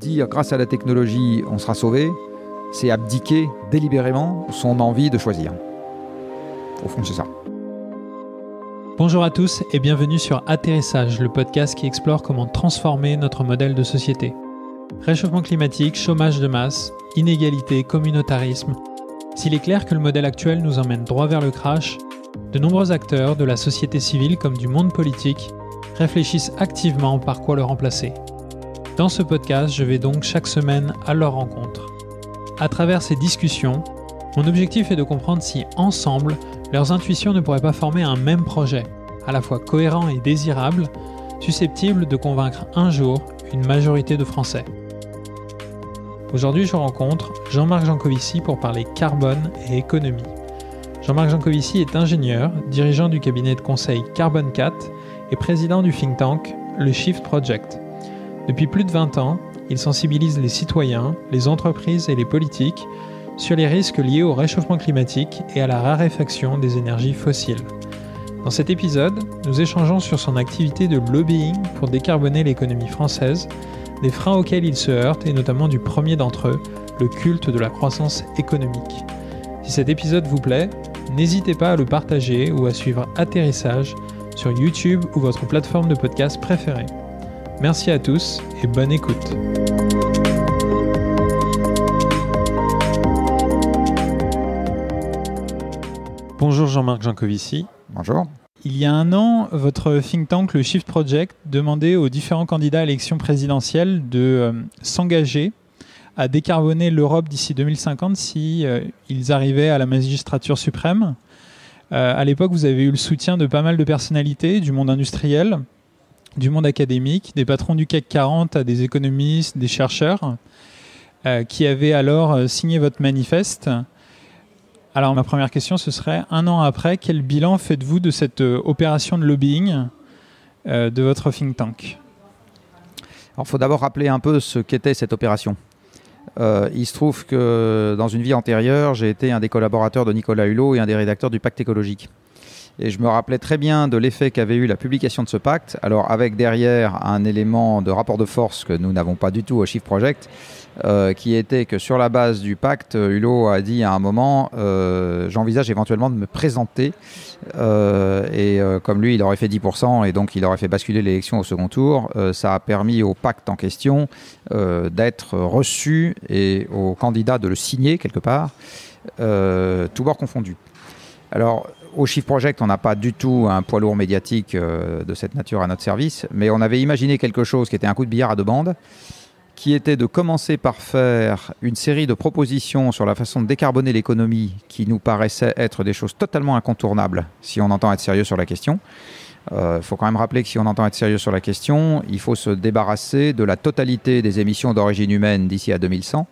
Dire grâce à la technologie on sera sauvé, c'est abdiquer délibérément son envie de choisir. Au fond, c'est ça. Bonjour à tous et bienvenue sur Atterrissage, le podcast qui explore comment transformer notre modèle de société. Réchauffement climatique, chômage de masse, inégalité, communautarisme. S'il est clair que le modèle actuel nous emmène droit vers le crash, de nombreux acteurs de la société civile comme du monde politique réfléchissent activement par quoi le remplacer. Dans ce podcast, je vais donc chaque semaine à leur rencontre. À travers ces discussions, mon objectif est de comprendre si, ensemble, leurs intuitions ne pourraient pas former un même projet, à la fois cohérent et désirable, susceptible de convaincre un jour une majorité de Français. Aujourd'hui, je rencontre Jean-Marc Jancovici pour parler carbone et économie. Jean-Marc Jancovici est ingénieur, dirigeant du cabinet de conseil Carbon 4 et président du think tank le Shift Project. Depuis plus de 20 ans, il sensibilise les citoyens, les entreprises et les politiques sur les risques liés au réchauffement climatique et à la raréfaction des énergies fossiles. Dans cet épisode, nous échangeons sur son activité de lobbying pour décarboner l'économie française, des freins auxquels il se heurte et notamment du premier d'entre eux, le culte de la croissance économique. Si cet épisode vous plaît, n'hésitez pas à le partager ou à suivre Atterrissage sur YouTube ou votre plateforme de podcast préférée. Merci à tous et bonne écoute. Bonjour Jean-Marc Jancovici. Bonjour. Il y a un an, votre think tank, le Shift Project, demandait aux différents candidats à l'élection présidentielle de euh, s'engager à décarboner l'Europe d'ici 2050 si euh, ils arrivaient à la magistrature suprême. Euh, à l'époque, vous avez eu le soutien de pas mal de personnalités du monde industriel, du monde académique, des patrons du CAC 40 à des économistes, des chercheurs, euh, qui avaient alors euh, signé votre manifeste. Alors ma première question, ce serait, un an après, quel bilan faites-vous de cette euh, opération de lobbying de votre think tank? Alors il faut d'abord rappeler un peu ce qu'était cette opération. il se trouve que dans une vie antérieure, j'ai été un des collaborateurs de Nicolas Hulot et un des rédacteurs du Pacte écologique. Et je me rappelais très bien de l'effet qu'avait eu la publication de ce pacte. Alors avec derrière un élément de rapport de force que nous n'avons pas du tout au Shift Project, euh, qui était que sur la base du pacte, Hulot a dit à un moment, euh, j'envisage éventuellement de me présenter. Euh, et euh, comme lui, il aurait fait 10% et donc il aurait fait basculer l'élection au second tour, euh, ça a permis au pacte en question euh, d'être reçu et au candidat de le signer quelque part, tout bord confondu. Alors, au Shift Project, on n'a pas du tout un poids lourd médiatique euh, de cette nature à notre service, mais on avait imaginé quelque chose qui était un coup de billard à deux bandes, qui était de commencer par faire une série de propositions sur la façon de décarboner l'économie qui nous paraissaient être des choses totalement incontournables si on entend être sérieux sur la question. Il euh, faut quand même rappeler que si on entend être sérieux sur la question, il faut se débarrasser de la totalité des émissions d'origine humaine d'ici à 2100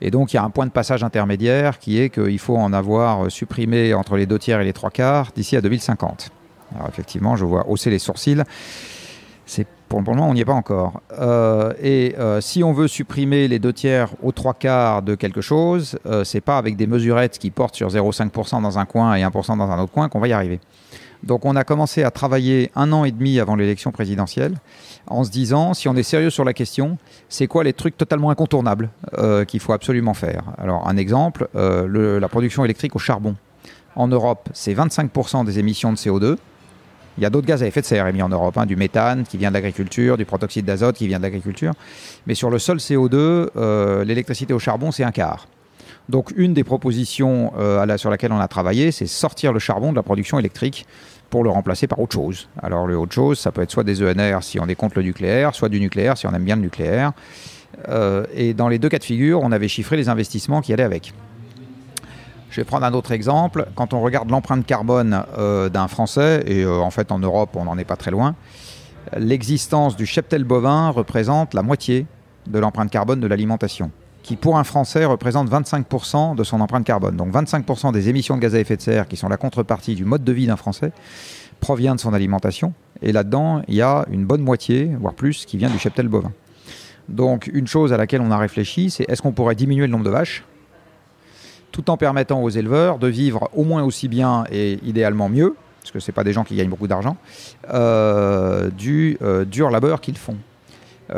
et donc il y a un point de passage intermédiaire qui est qu'il faut en avoir supprimé entre les deux tiers et les trois quarts d'ici à 2050. Alors effectivement, je vois hausser les sourcils. C'est pour le moment, on n'y est pas encore. Euh, et euh, si on veut supprimer les deux tiers aux trois quarts de quelque chose, euh, c'est pas avec des mesurettes qui portent sur 0,5% dans un coin et 1% dans un autre coin qu'on va y arriver. Donc on a commencé à travailler un an et demi avant l'élection présidentielle en se disant, si on est sérieux sur la question, c'est quoi les trucs totalement incontournables euh, qu'il faut absolument faire? Alors un exemple, euh, la production électrique au charbon. En Europe, c'est 25% des émissions de CO2. Il y a d'autres gaz à effet de serre émis en Europe, hein, du méthane qui vient de l'agriculture, du protoxyde d'azote qui vient de l'agriculture. Mais sur le seul CO2, euh, l'électricité au charbon, c'est un quart. Donc une des propositions euh, sur laquelle on a travaillé, c'est sortir le charbon de la production électrique pour le remplacer par autre chose. Alors le autre chose, ça peut être soit des ENR si on est contre le nucléaire, soit du nucléaire si on aime bien le nucléaire. Euh, et dans les deux cas de figure, on avait chiffré les investissements qui allaient avec. Je vais prendre un autre exemple. Quand on regarde l'empreinte carbone euh, d'un Français, et en fait en Europe on n'en est pas très loin, l'existence du cheptel bovin représente la moitié de l'empreinte carbone de l'alimentation qui pour un Français représente 25% de son empreinte carbone. Donc 25% des émissions de gaz à effet de serre, qui sont la contrepartie du mode de vie d'un Français, provient de son alimentation. Et là-dedans, il y a une bonne moitié, voire plus, qui vient du cheptel bovin. Donc une chose à laquelle on a réfléchi, c'est est-ce qu'on pourrait diminuer le nombre de vaches tout en permettant aux éleveurs de vivre au moins aussi bien et idéalement mieux, parce que ce pas des gens qui gagnent beaucoup d'argent, euh, du euh, dur labeur qu'ils font.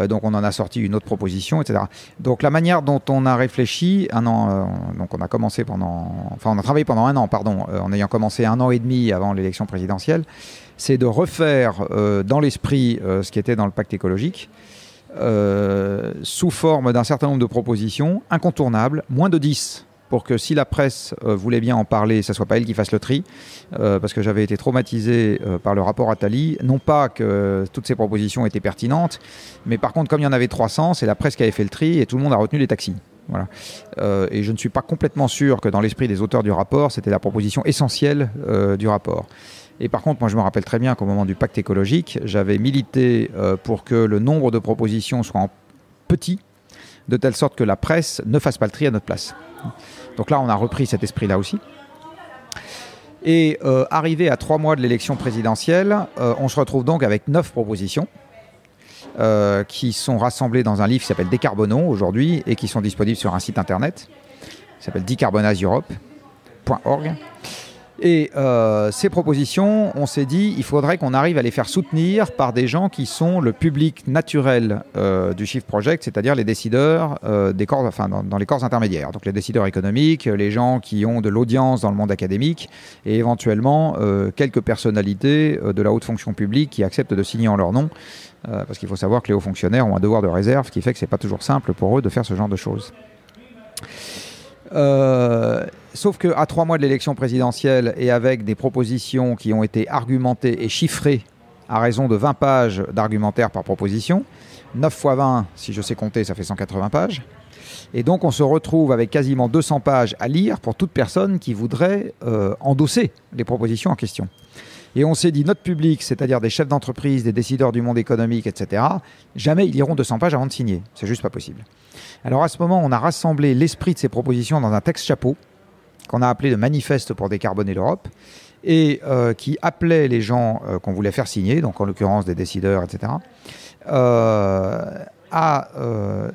Donc on en a sorti une autre proposition, etc. Donc la manière dont on a réfléchi, un an, donc on a commencé pendant, enfin on a travaillé pendant un an, pardon, en ayant commencé un an et demi avant l'élection présidentielle, c'est de refaire dans l'esprit ce qui était dans le pacte écologique. sous forme d'un certain nombre de propositions incontournables, moins de 10 pour que si la presse euh, voulait bien en parler, ne soit pas elle qui fasse le tri, euh, parce que j'avais été traumatisé euh, par le rapport Attali. Non pas que toutes ces propositions étaient pertinentes, mais par contre, comme il y en avait 300, c'est la presse qui avait fait le tri et tout le monde a retenu les taxis. Voilà. et je ne suis pas complètement sûr que dans l'esprit des auteurs du rapport, c'était la proposition essentielle du rapport. Et par contre, moi, je me rappelle très bien qu'au moment du pacte écologique, j'avais milité pour que le nombre de propositions soit en petit, de telle sorte que la presse ne fasse pas le tri à notre place. Donc là, on a repris cet esprit-là aussi. Et euh, arrivé à trois mois de l'élection présidentielle, euh, on se retrouve donc avec neuf propositions euh, qui sont rassemblées dans un livre qui s'appelle Décarbonons aujourd'hui et qui sont disponibles sur un site internet qui s'appelle decarbonaseurope.org. Et euh, ces propositions, on s'est dit, il faudrait qu'on arrive à les faire soutenir par des gens qui sont le public naturel euh, du Shift Project, c'est-à-dire les décideurs euh, des corps, enfin, dans, les corps intermédiaires. Donc les décideurs économiques, les gens qui ont de l'audience dans le monde académique et éventuellement quelques personnalités de la haute fonction publique qui acceptent de signer en leur nom. parce qu'il faut savoir que les hauts fonctionnaires ont un devoir de réserve qui fait que ce n'est pas toujours simple pour eux de faire ce genre de choses. Euh, sauf qu'à trois mois de l'élection présidentielle et avec des propositions qui ont été argumentées et chiffrées à raison de 20 pages d'argumentaire par proposition, 9 fois 20, si je sais compter, ça fait 180 pages. Et donc on se retrouve avec quasiment 200 pages à lire pour toute personne qui voudrait euh, endosser les propositions en question. Et on s'est dit, notre public, c'est-à-dire des chefs d'entreprise, des décideurs du monde économique, etc., jamais ils liront 200 pages avant de signer. C'est juste pas possible. Alors à ce moment, on a rassemblé l'esprit de ces propositions dans un texte chapeau qu'on a appelé le manifeste pour décarboner l'Europe et euh, qui appelait les gens euh, qu'on voulait faire signer, donc en l'occurrence des décideurs, etc., euh, à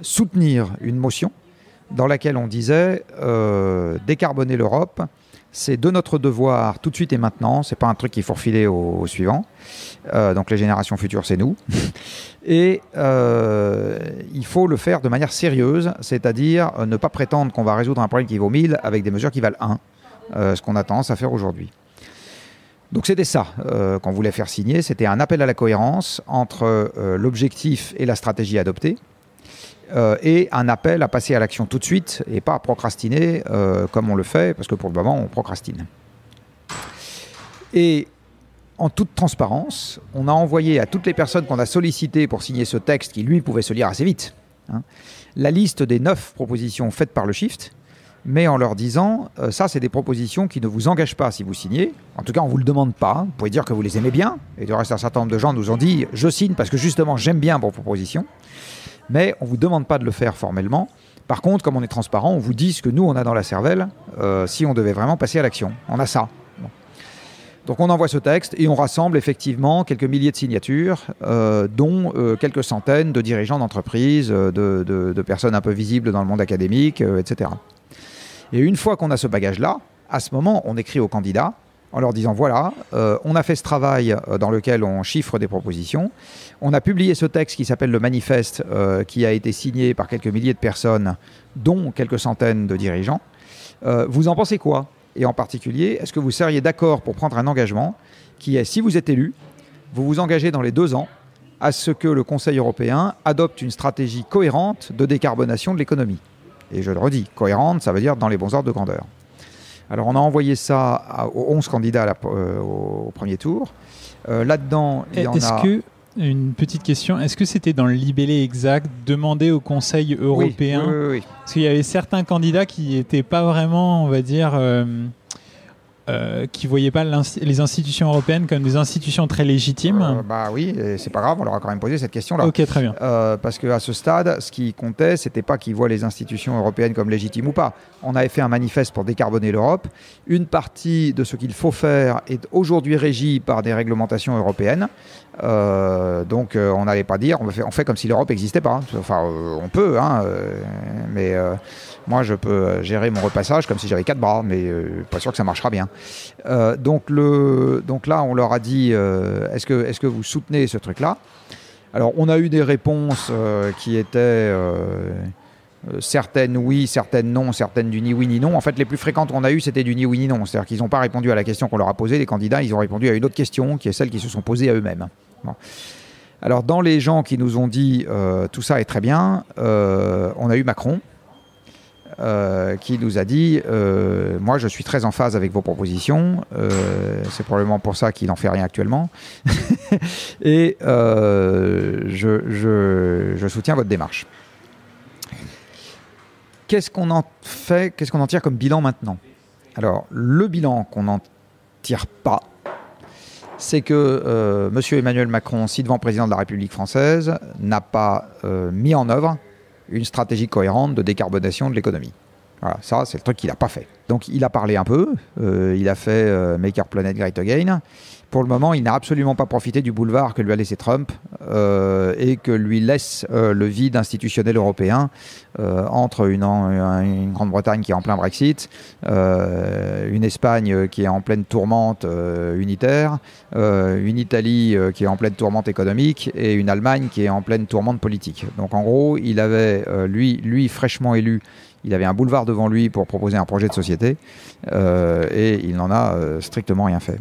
soutenir une motion dans laquelle on disait décarboner l'Europe, c'est de notre devoir tout de suite et maintenant. C'est pas un truc qu'il faut refiler au, suivant. Euh, donc les générations futures, c'est nous. Et euh, il faut le faire de manière sérieuse, c'est-à-dire euh, ne pas prétendre qu'on va résoudre un problème qui vaut 1000 avec des mesures qui valent 1, ce qu'on a tendance à faire aujourd'hui. Donc c'était ça qu'on voulait faire signer, c'était un appel à la cohérence entre l'objectif et la stratégie adoptée. Euh, et un appel à passer à l'action tout de suite et pas à procrastiner euh, comme on le fait, parce que pour le moment, on procrastine. Et en toute transparence, on a envoyé à toutes les personnes qu'on a sollicitées pour signer ce texte, qui lui pouvait se lire assez vite, hein, la liste des neuf propositions faites par le Shift, mais en leur disant, euh, ça c'est des propositions qui ne vous engagent pas si vous signez, en tout cas on ne vous le demande pas, vous pouvez dire que vous les aimez bien, et du reste un certain nombre de gens nous ont dit, je signe parce que justement j'aime bien vos propositions, mais on ne vous demande pas de le faire formellement. Par contre, comme on est transparent, on vous dit ce que nous, on a dans la cervelle euh, si on devait vraiment passer à l'action. On a ça. Donc on envoie ce texte et on rassemble effectivement quelques milliers de signatures, euh, dont euh, quelques centaines de dirigeants d'entreprises, de, de, personnes un peu visibles dans le monde académique, etc. Et une fois qu'on a ce bagage-là, à ce moment, on écrit aux candidats en leur disant voilà, euh, on a fait ce travail euh, dans lequel on chiffre des propositions, on a publié ce texte qui s'appelle le manifeste, euh, qui a été signé par quelques milliers de personnes, dont quelques centaines de dirigeants. vous en pensez quoi? Et en particulier, est-ce que vous seriez d'accord pour prendre un engagement qui est, si vous êtes élu, vous vous engagez dans les deux ans à ce que le Conseil européen adopte une stratégie cohérente de décarbonation de l'économie? Et je le redis, cohérente, ça veut dire dans les bons ordres de grandeur. Alors on a envoyé ça aux 11 candidats euh, au premier tour. Euh, là-dedans, il y en a... Que, une petite question, est-ce que c'était dans le libellé exact demandé au Conseil européen oui, oui, Parce qu'il y avait certains candidats qui n'étaient pas vraiment, on va dire... Euh, euh, qui ne voyaient pas les institutions européennes comme des institutions très légitimes euh, Bah oui, c'est pas grave, on leur a quand même posé cette question-là. Ok, très bien. Euh, parce qu'à ce stade, ce qui comptait, c'était pas qu'ils voient les institutions européennes comme légitimes ou pas. On avait fait un manifeste pour décarboner l'Europe. Une partie de ce qu'il faut faire est aujourd'hui régie par des réglementations européennes. Donc on n'allait pas dire, on fait, comme si l'Europe n'existait pas. Enfin, on peut, hein, mais moi, je peux euh, gérer mon repassage comme si j'avais quatre bras, mais euh, pas sûr que ça marchera bien. Euh, donc, là, on leur a dit est-ce que, est que vous soutenez ce truc-là? Alors, on a eu des réponses qui étaient certaines oui, certaines non, certaines du ni oui ni non. En fait, les plus fréquentes qu'on a eues, c'était du ni oui ni non. C'est-à-dire qu'ils n'ont pas répondu à la question qu'on leur a posée, les candidats, ils ont répondu à une autre question, qui est celle qu'ils se sont posées à eux-mêmes. Alors, dans les gens qui nous ont dit tout ça est très bien, on a eu Macron, euh, qui nous a dit euh, Moi, je suis très en phase avec vos propositions. Euh, c'est probablement pour ça qu'il n'en fait rien actuellement. et je, soutiens votre démarche. Qu'est-ce qu'on en fait Qu'est-ce qu'on en tire comme bilan maintenant? Alors, le bilan qu'on n'en tire pas, c'est que M. Emmanuel Macron, si devant président de la République française, n'a pas mis en œuvre une stratégie cohérente de décarbonation de l'économie. Voilà, ça, c'est le truc qu'il n'a pas fait. Donc, il a parlé un peu. Euh, il a fait euh, Make Our Planet Great Again. Pour le moment, il n'a absolument pas profité du boulevard que lui a laissé Trump euh, et que lui laisse le vide institutionnel européen entre une, une Grande-Bretagne qui est en plein Brexit, une Espagne qui est en pleine tourmente unitaire, une Italie qui est en pleine tourmente économique et une Allemagne qui est en pleine tourmente politique. Donc en gros, il avait, lui, lui fraîchement élu, il avait un boulevard devant lui pour proposer un projet de société euh, et il n'en a euh, strictement rien fait.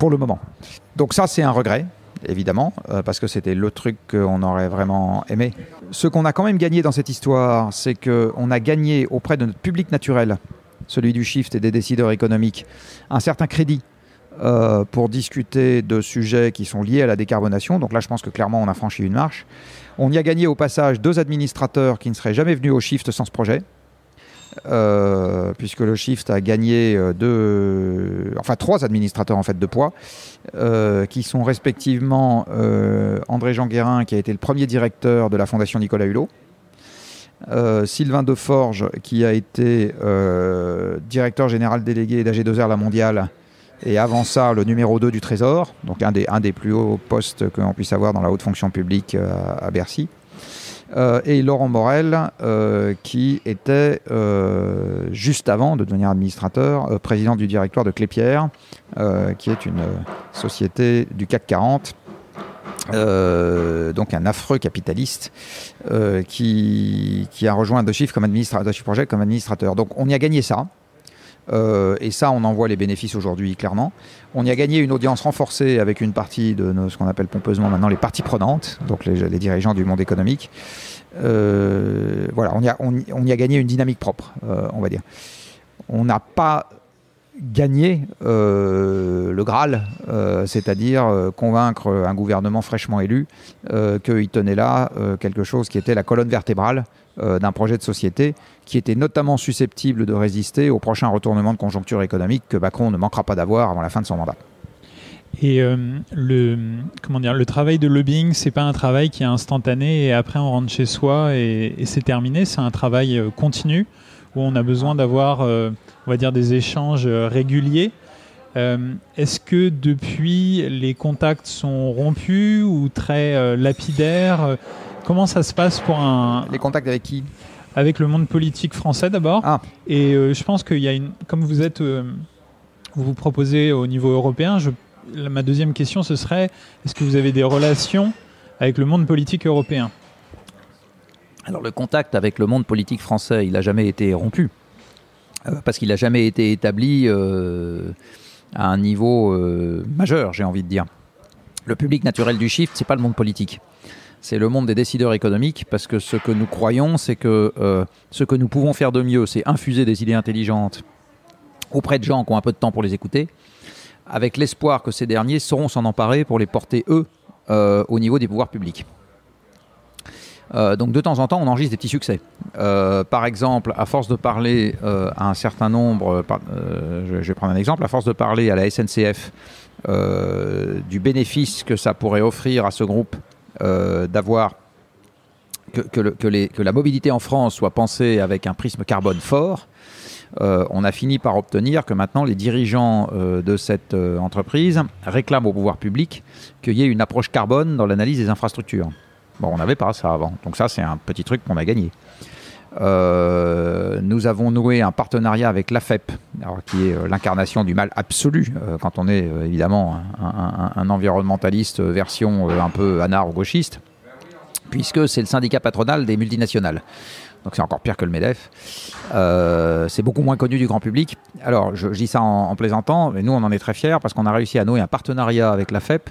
Pour le moment. Donc ça, c'est un regret, évidemment, euh, parce que c'était le truc qu'on aurait vraiment aimé. Ce qu'on a quand même gagné dans cette histoire, c'est qu'on a gagné auprès de notre public naturel, celui du shift et des décideurs économiques, un certain crédit pour discuter de sujets qui sont liés à la décarbonation. Donc là, je pense que clairement, on a franchi une marche. On y a gagné au passage deux administrateurs qui ne seraient jamais venus au shift sans ce projet. Euh, puisque le Shift a gagné euh, deux, enfin trois administrateurs en fait de poids, euh, qui sont respectivement André Jean Guérin, qui a été le premier directeur de la Fondation Nicolas Hulot, Sylvain Deforge, qui a été directeur général délégué d'AG2R La Mondiale, et avant ça le numéro 2 du Trésor, donc un des, un des plus hauts postes que l'on puisse avoir dans la haute fonction publique à Bercy. Euh, et Laurent Morel, euh, qui était euh, juste avant de devenir administrateur, président du directoire de Clépierre, qui est une société du CAC 40. donc un affreux capitaliste qui, a rejoint De Chiffre comme comme administrateur. Donc on y a gagné ça. Euh, et ça, on en voit les bénéfices aujourd'hui, clairement. On y a gagné une audience renforcée avec une partie de ce qu'on appelle pompeusement maintenant les parties prenantes, donc les, dirigeants du monde économique. Euh, voilà, on y, a, gagné une dynamique propre, euh, on va dire. On n'a pas gagné le Graal, c'est-à-dire convaincre un gouvernement fraîchement élu qu'il tenait là quelque chose qui était la colonne vertébrale d'un projet de société qui était notamment susceptible de résister au prochain retournement de conjoncture économique que Macron ne manquera pas d'avoir avant la fin de son mandat. Et euh, le, comment dire, le travail de lobbying, c'est pas un travail qui est instantané et après on rentre chez soi et, c'est terminé. C'est un travail euh, continu où on a besoin d'avoir, va dire, des échanges réguliers. Est-ce que depuis les contacts sont rompus ou très lapidaires? Comment ça se passe pour un. Les contacts avec qui? Avec le monde politique français d'abord. Ah. Et euh, je pense qu'il y a une. Comme vous êtes. Euh, vous vous proposez au niveau européen, je... ma deuxième question ce serait est-ce que vous avez des relations avec le monde politique européen? Alors le contact avec le monde politique français, il n'a jamais été rompu. Euh, parce qu'il n'a jamais été établi à un niveau majeur, j'ai envie de dire. Le public naturel du shift, c'est pas le monde politique c'est le monde des décideurs économiques, parce que ce que nous croyons, c'est que euh, ce que nous pouvons faire de mieux, c'est infuser des idées intelligentes auprès de gens qui ont un peu de temps pour les écouter, avec l'espoir que ces derniers sauront s'en emparer pour les porter, eux, euh, au niveau des pouvoirs publics. Euh, donc de temps en temps, on enregistre des petits succès. par exemple, à force de parler à un certain nombre, je vais prendre un exemple, à force de parler à la SNCF du bénéfice que ça pourrait offrir à ce groupe d'avoir que, que, la mobilité en France soit pensée avec un prisme carbone fort, euh, on a fini par obtenir que maintenant les dirigeants euh, de cette entreprise réclament au pouvoir public qu'il y ait une approche carbone dans l'analyse des infrastructures. Bon, on n'avait pas ça avant. Donc ça, c'est un petit truc qu'on a gagné. Nous avons noué un partenariat avec l'AFEP, qui est l'incarnation du mal absolu quand on est évidemment un, environnementaliste version un peu anard ou gauchiste. puisque c'est le syndicat patronal des multinationales. Donc c'est encore pire que le MEDEF. Euh, c'est beaucoup moins connu du grand public. Alors je, dis ça en, plaisantant, mais nous on en est très fiers parce qu'on a réussi à nouer un partenariat avec la FEP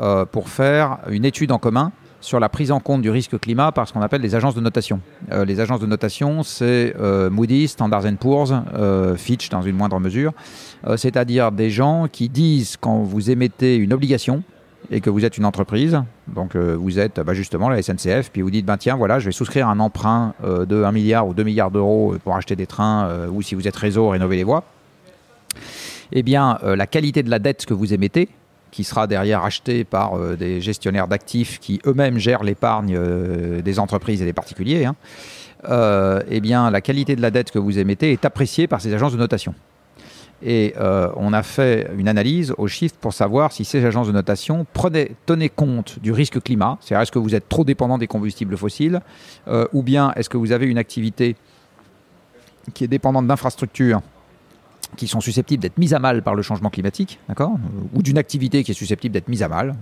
euh, pour faire une étude en commun sur la prise en compte du risque climat par ce qu'on appelle les agences de notation. Euh, les agences de notation, c'est Moody's, Standard Poor's, Fitch dans une moindre mesure, c'est-à-dire des gens qui disent quand vous émettez une obligation, et que vous êtes une entreprise, donc euh, vous êtes bah, justement la SNCF, puis vous dites, ben, tiens, voilà, je vais souscrire un emprunt euh, de 1 milliard ou 2 milliards d'euros pour acheter des trains, euh, ou si vous êtes réseau, rénover les voies, eh bien, la qualité de la dette que vous émettez, qui sera derrière achetée par des gestionnaires d'actifs qui eux-mêmes gèrent l'épargne des entreprises et des particuliers, hein, eh bien, la qualité de la dette que vous émettez est appréciée par ces agences de notation. Et euh, on a fait une analyse au chiffre pour savoir si ces agences de notation prenaient, tenaient compte du risque climat, c'est-à-dire est-ce que vous êtes trop dépendant des combustibles fossiles, euh, ou bien est-ce que vous avez une activité qui est dépendante d'infrastructures qui sont susceptibles d'être mises à mal par le changement climatique, d'accord Ou d'une activité qui est susceptible d'être mise à mal.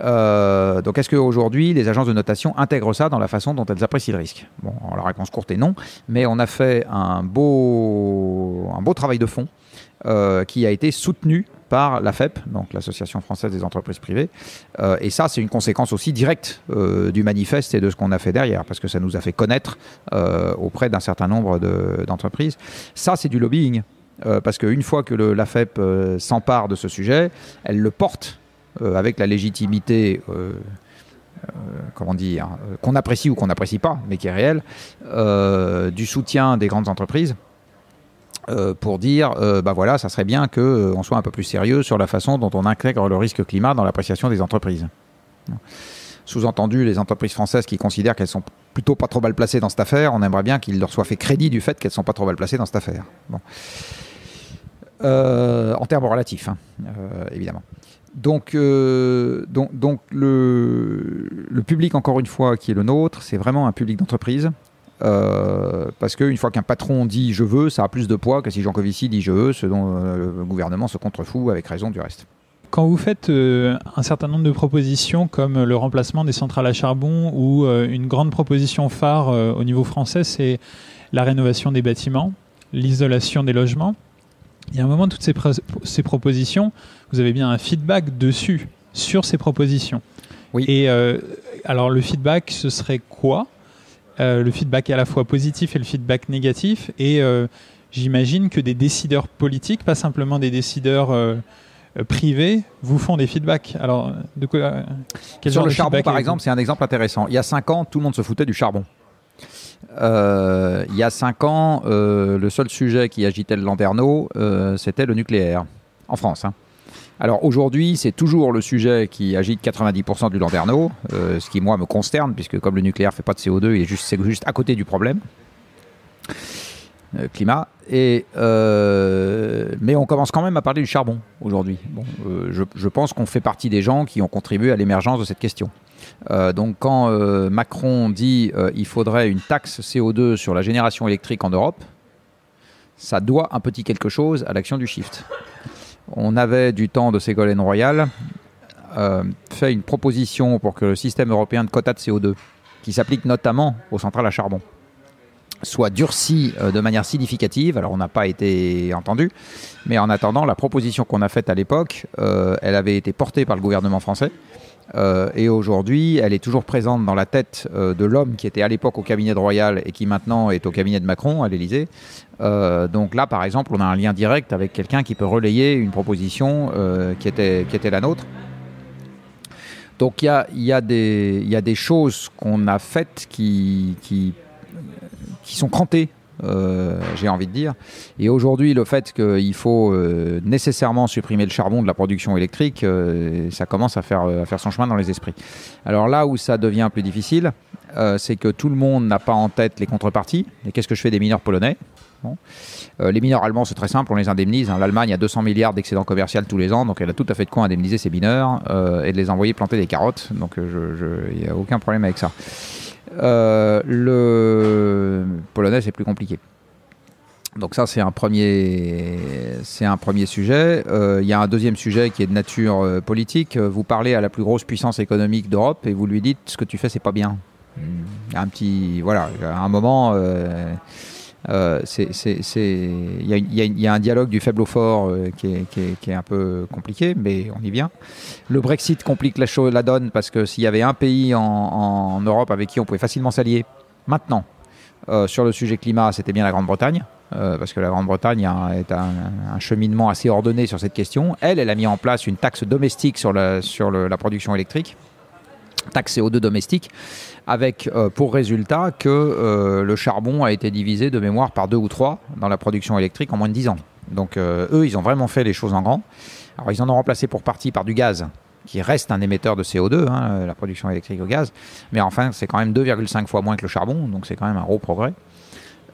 Euh, donc, est-ce qu'aujourd'hui, les agences de notation intègrent ça dans la façon dont elles apprécient le risque? Bon, la réponse courte est non, mais on a fait un beau, un beau travail de fond euh, qui a été soutenu par la FEP, donc l'Association française des entreprises privées. Euh, et ça, c'est une conséquence aussi directe du manifeste et de ce qu'on a fait derrière, parce que ça nous a fait connaître auprès d'un certain nombre d'entreprises. ça, c'est du lobbying. Parce qu'une fois que le, la FEP s'empare de ce sujet, elle le porte euh, avec la légitimité euh, euh, qu'on apprécie ou qu'on n'apprécie pas, mais qui est réelle, du soutien des grandes entreprises. pour dire, bah voilà, ça serait bien qu'on soit un peu plus sérieux sur la façon dont on intègre le risque climat dans l'appréciation des entreprises. Sous-entendu, les entreprises françaises qui considèrent qu'elles sont plutôt pas trop mal placées dans cette affaire, on aimerait bien qu'il leur soit fait crédit du fait qu'elles sont pas trop mal placées dans cette affaire. Bon. en termes relatifs, hein, évidemment. Donc, euh, le, public, encore une fois, qui est le nôtre, c'est vraiment un public d'entreprise. Euh, parce qu'une fois qu'un patron dit je veux, ça a plus de poids que si Jean Covici dit je veux, ce dont euh, le gouvernement se contrefout avec raison du reste. Quand vous faites un certain nombre de propositions comme le remplacement des centrales à charbon ou une grande proposition phare au niveau français, c'est la rénovation des bâtiments, l'isolation des logements, il y a un moment, toutes ces, ces, propositions, vous avez bien un feedback dessus, sur ces propositions. Oui. Et euh, alors, le feedback, ce serait quoi? Euh, Le feedback à la fois positif et le feedback négatif. Et euh, j'imagine que des décideurs politiques, pas simplement des décideurs privés, vous font des feedbacks. Alors, de quoi Sur le charbon, par exemple, c'est un exemple intéressant. Il y a cinq ans, tout le monde se foutait du charbon. Euh, il y a cinq ans, euh, le seul sujet qui agitait le landerneau, euh, c'était le nucléaire, en France. Hein. Alors aujourd'hui, c'est toujours le sujet qui agite 90% du landerneau, ce qui moi me consterne, puisque comme le nucléaire ne fait pas de CO2, il est juste, c'est juste à côté du problème. Climat. Et, mais on commence quand même à parler du charbon aujourd'hui. Bon, je, pense qu'on fait partie des gens qui ont contribué à l'émergence de cette question. Euh, donc quand euh, Macron dit euh, il faudrait une taxe CO2 sur la génération électrique en Europe, ça doit un petit quelque chose à l'action du shift. On avait du temps de Ségolène Royal fait une proposition pour que le système européen de quotas de CO2, qui s'applique notamment aux centrales à charbon, soit durci de manière significative. Alors on n'a pas été entendu, mais en attendant, la proposition qu'on a faite à l'époque, elle avait été portée par le gouvernement français. Euh, et aujourd'hui, elle est toujours présente dans la tête euh, de l'homme qui était à l'époque au cabinet de Royal et qui maintenant est au cabinet de Macron, à l'Élysée. Euh, donc là, par exemple, on a un lien direct avec quelqu'un qui peut relayer une proposition qui, était, qui était la nôtre. Donc il y a, y, a y a, des choses qu'on a faites qui, qui, qui sont crantées euh, j'ai envie de dire. Et aujourd'hui, le fait qu'il faut euh, nécessairement supprimer le charbon de la production électrique, euh, ça commence à faire, son chemin dans les esprits. Alors là où ça devient plus difficile, c'est que tout le monde n'a pas en tête les contreparties. Et qu'est-ce que je fais des mineurs polonais? Les mineurs allemands, c'est très simple, on les indemnise. Hein. L'Allemagne a 200 milliards d'excédents commerciaux tous les ans, donc elle a tout à fait de quoi indemniser ses mineurs et de les envoyer planter des carottes. Donc il n'y a aucun problème avec ça. Euh, le polonais, c'est plus compliqué. Donc ça, c'est un premier, un premier sujet. Euh, il y a un deuxième sujet qui est de nature euh, politique. Vous parlez à la plus grosse puissance économique d'Europe et vous lui dites ce que tu fais, c'est pas bien. A un petit, voilà, à un moment, il y, a un dialogue du faible au fort qui est, qui, est, un peu compliqué, mais on y vient. Le Brexit complique la, donne parce que s'il y avait un pays en, Europe avec qui on pouvait facilement s'allier, maintenant, sur le sujet climat, c'était bien la Grande-Bretagne. Euh, parce que la Grande-Bretagne est un, cheminement assez ordonné sur cette question. Elle, elle a mis en place une taxe domestique sur la production électrique, taxe CO2 domestique, avec euh, pour résultat que euh, le charbon a été divisé de mémoire par deux ou trois dans la production électrique en moins de dix ans. Donc eux, ils ont vraiment fait les choses en grand. Alors ils en ont remplacé pour partie par du gaz, qui reste un émetteur de CO2, hein, la production électrique au gaz. Mais enfin, c'est quand même 2,5 fois moins que le charbon, donc c'est quand même un gros progrès.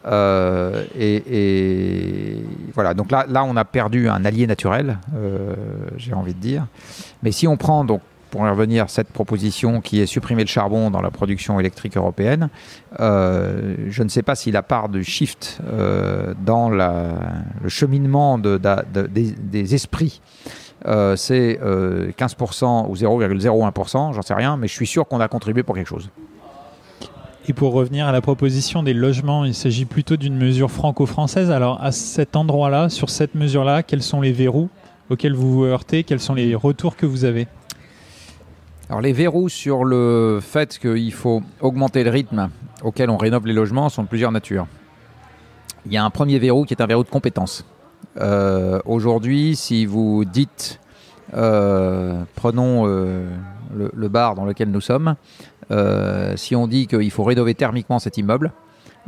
Euh, et, voilà, donc là, là, on a perdu un allié naturel, euh, j'ai envie de dire. Mais si on prend, donc, pour y revenir, cette proposition qui est supprimer le charbon dans la production électrique européenne, euh, je ne sais pas si la part du shift dans le cheminement de, des, des, esprits c'est 15% ou 0,01%, j'en sais rien, mais je suis sûr qu'on a contribué pour quelque chose. Et pour revenir à la proposition des logements, il s'agit plutôt d'une mesure franco-française. Alors à cet endroit-là, sur cette mesure-là, quels sont les verrous auxquels vous vous heurtez? Quels sont les retours que vous avez? Alors les verrous sur le fait qu'il faut augmenter le rythme auquel on rénove les logements sont de plusieurs natures. Il y a un premier verrou qui est un verrou de compétence. Euh, aujourd'hui, si vous dites, euh, prenons euh, le, bar dans lequel nous sommes, si on dit qu'il faut rénover thermiquement cet immeuble,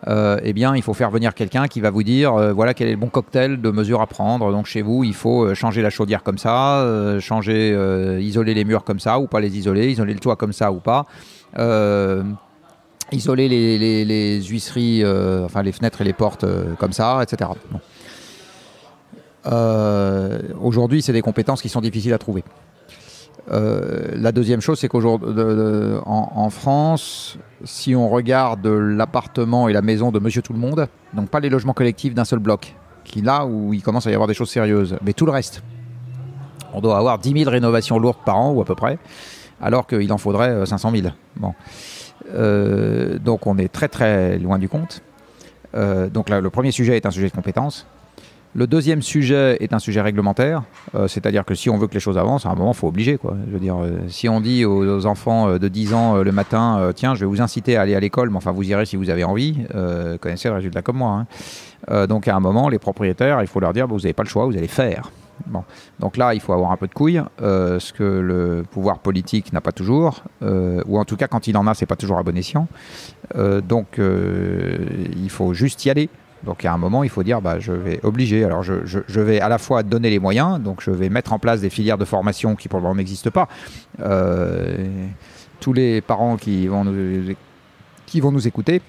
euh, eh bien, il faut faire venir quelqu'un qui va vous dire euh, voilà quel est le bon cocktail de mesures à prendre. Donc, chez vous, il faut changer la chaudière comme ça, changer, isoler les murs comme ça ou pas les isoler, isoler le toit comme ça ou pas, isoler les, huisseries, enfin les fenêtres et les portes comme ça, etc. Aujourd'hui, c'est des compétences qui sont difficiles à trouver. Euh, la deuxième chose, c'est qu'aujourd'hui, en, France, si on regarde l'appartement et la maison de Monsieur Tout le Monde, donc pas les logements collectifs d'un seul bloc, qui là où il commence à y avoir des choses sérieuses, mais tout le reste, on doit avoir 10 000 rénovations lourdes par an ou à peu près, alors qu'il en faudrait 500 euh, 000. Bon. Euh, donc on est très très loin du compte. donc là, le premier sujet est un sujet de compétence. Le deuxième sujet est un sujet réglementaire, euh, c'est-à-dire que si on veut que les choses avancent, à un moment, il faut obliger. Euh, si on dit aux, enfants euh, de 10 ans le matin, tiens, je vais vous inciter à aller à l'école, mais enfin, vous irez si vous avez envie, connaissez le résultat comme moi. Hein. donc, à un moment, les propriétaires, il faut leur dire, bah, vous n'avez pas le choix, vous allez faire. Donc là, il faut avoir un peu de couilles, ce que le pouvoir politique n'a pas toujours, ou en tout cas, quand il en a, c'est pas toujours à bon escient. donc, il faut juste y aller. Donc à un moment, il faut dire, bah, je vais obliger. Alors je, je, vais à la fois donner les moyens, donc je vais mettre en place des filières de formation qui pour le moment n'existent pas. Euh, tous les parents qui vont nous, qui vont nous écouter,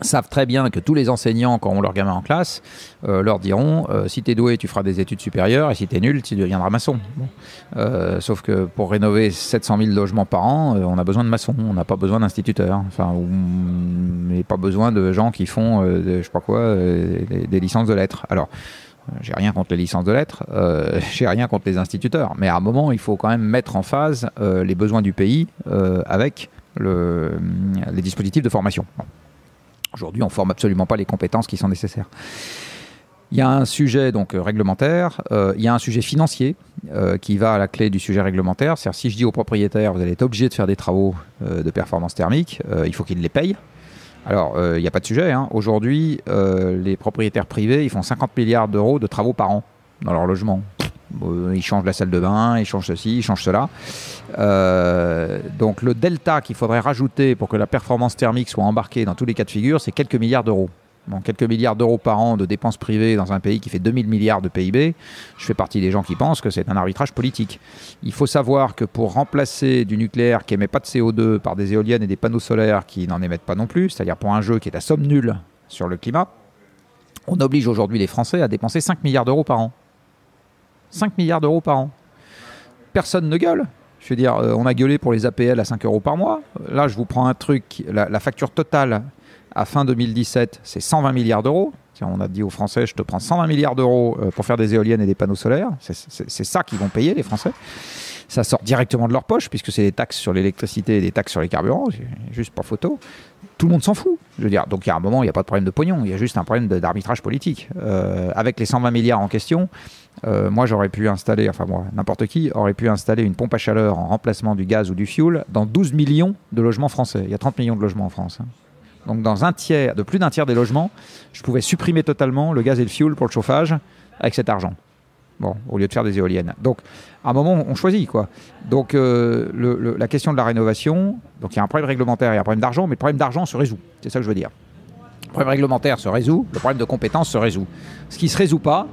savent très bien que tous les enseignants, quand on leur gamin en classe, euh, leur diront euh, si tu es doué, tu feras des études supérieures, et si tu es nul, tu deviendras maçon. Euh, sauf que pour rénover 700 000 logements par an, on a besoin de maçons, on n'a pas besoin d'instituteurs, enfin, mais pas besoin de gens qui font, je sais des, licences de lettres. Alors, j'ai rien contre les licences de lettres, j'ai rien contre les instituteurs, mais à un moment, il faut quand même mettre en phase les besoins du pays avec le, les dispositifs de formation. Aujourd'hui, on ne forme absolument pas les compétences qui sont nécessaires. Il y a un sujet donc euh, réglementaire, euh, il y a un sujet financier euh, qui va à la clé du sujet réglementaire. C'est-à-dire si je dis au propriétaire, vous allez être obligé de faire des travaux de performance thermique, il faut qu'il les paye. Alors, il n'y a pas de sujet. Hein. Aujourd'hui, les propriétaires privés, ils font 50 milliards d'euros de travaux par an dans leur logement. Ils changent la salle de bain, ils changent ceci, ils changent cela. Euh, donc le delta qu'il faudrait rajouter pour que la performance thermique soit embarquée dans tous les cas de figure, c'est quelques milliards d'euros. Quelques milliards d'euros par an de dépenses privées dans un pays qui fait 2000 milliards de PIB, je fais partie des gens qui pensent que c'est un arbitrage politique. Il faut savoir que pour remplacer du nucléaire qui émet pas de CO2 par des éoliennes et des panneaux solaires qui n'en émettent pas non plus, c'est-à-dire pour un jeu qui est à somme nulle sur le climat, on oblige aujourd'hui les Français à dépenser 5 milliards d'euros par an. 5 milliards d'euros par an. Personne ne gueule. Je veux dire, euh, on a gueulé pour les APL à 5 euros par mois. Là, je vous prends un truc, la, facture totale à fin 2017, c'est 120 milliards d'euros. On a dit aux Français, je te prends 120 milliards d'euros euh, pour faire des éoliennes et des panneaux solaires. C'est ça qu'ils vont payer, les Français. Ça sort directement de leur poche, puisque c'est des taxes sur l'électricité et des taxes sur les carburants, juste pas photo. Tout le monde s'en fout. Je veux dire, donc il y a un moment, il n'y a pas de problème de pognon, il y a juste un problème d'arbitrage politique. Euh, avec les 120 milliards en question, euh, moi j'aurais pu installer, enfin moi, n'importe qui aurait pu installer une pompe à chaleur en remplacement du gaz ou du fioul dans 12 millions de logements français. Il y a 30 millions de logements en France. Hein. Donc dans un tiers, de plus d'un tiers des logements, je pouvais supprimer totalement le gaz et le fioul pour le chauffage avec cet argent. Bon, au lieu de faire des éoliennes. Donc, à un moment, on choisit, quoi. Donc, euh, la question de la rénovation, donc il y a un problème réglementaire et un problème d'argent, mais le problème d'argent se résout. C'est ça que je veux dire. Le problème réglementaire se résout, le problème de compétence se résout. Ce qui ne se résout pas,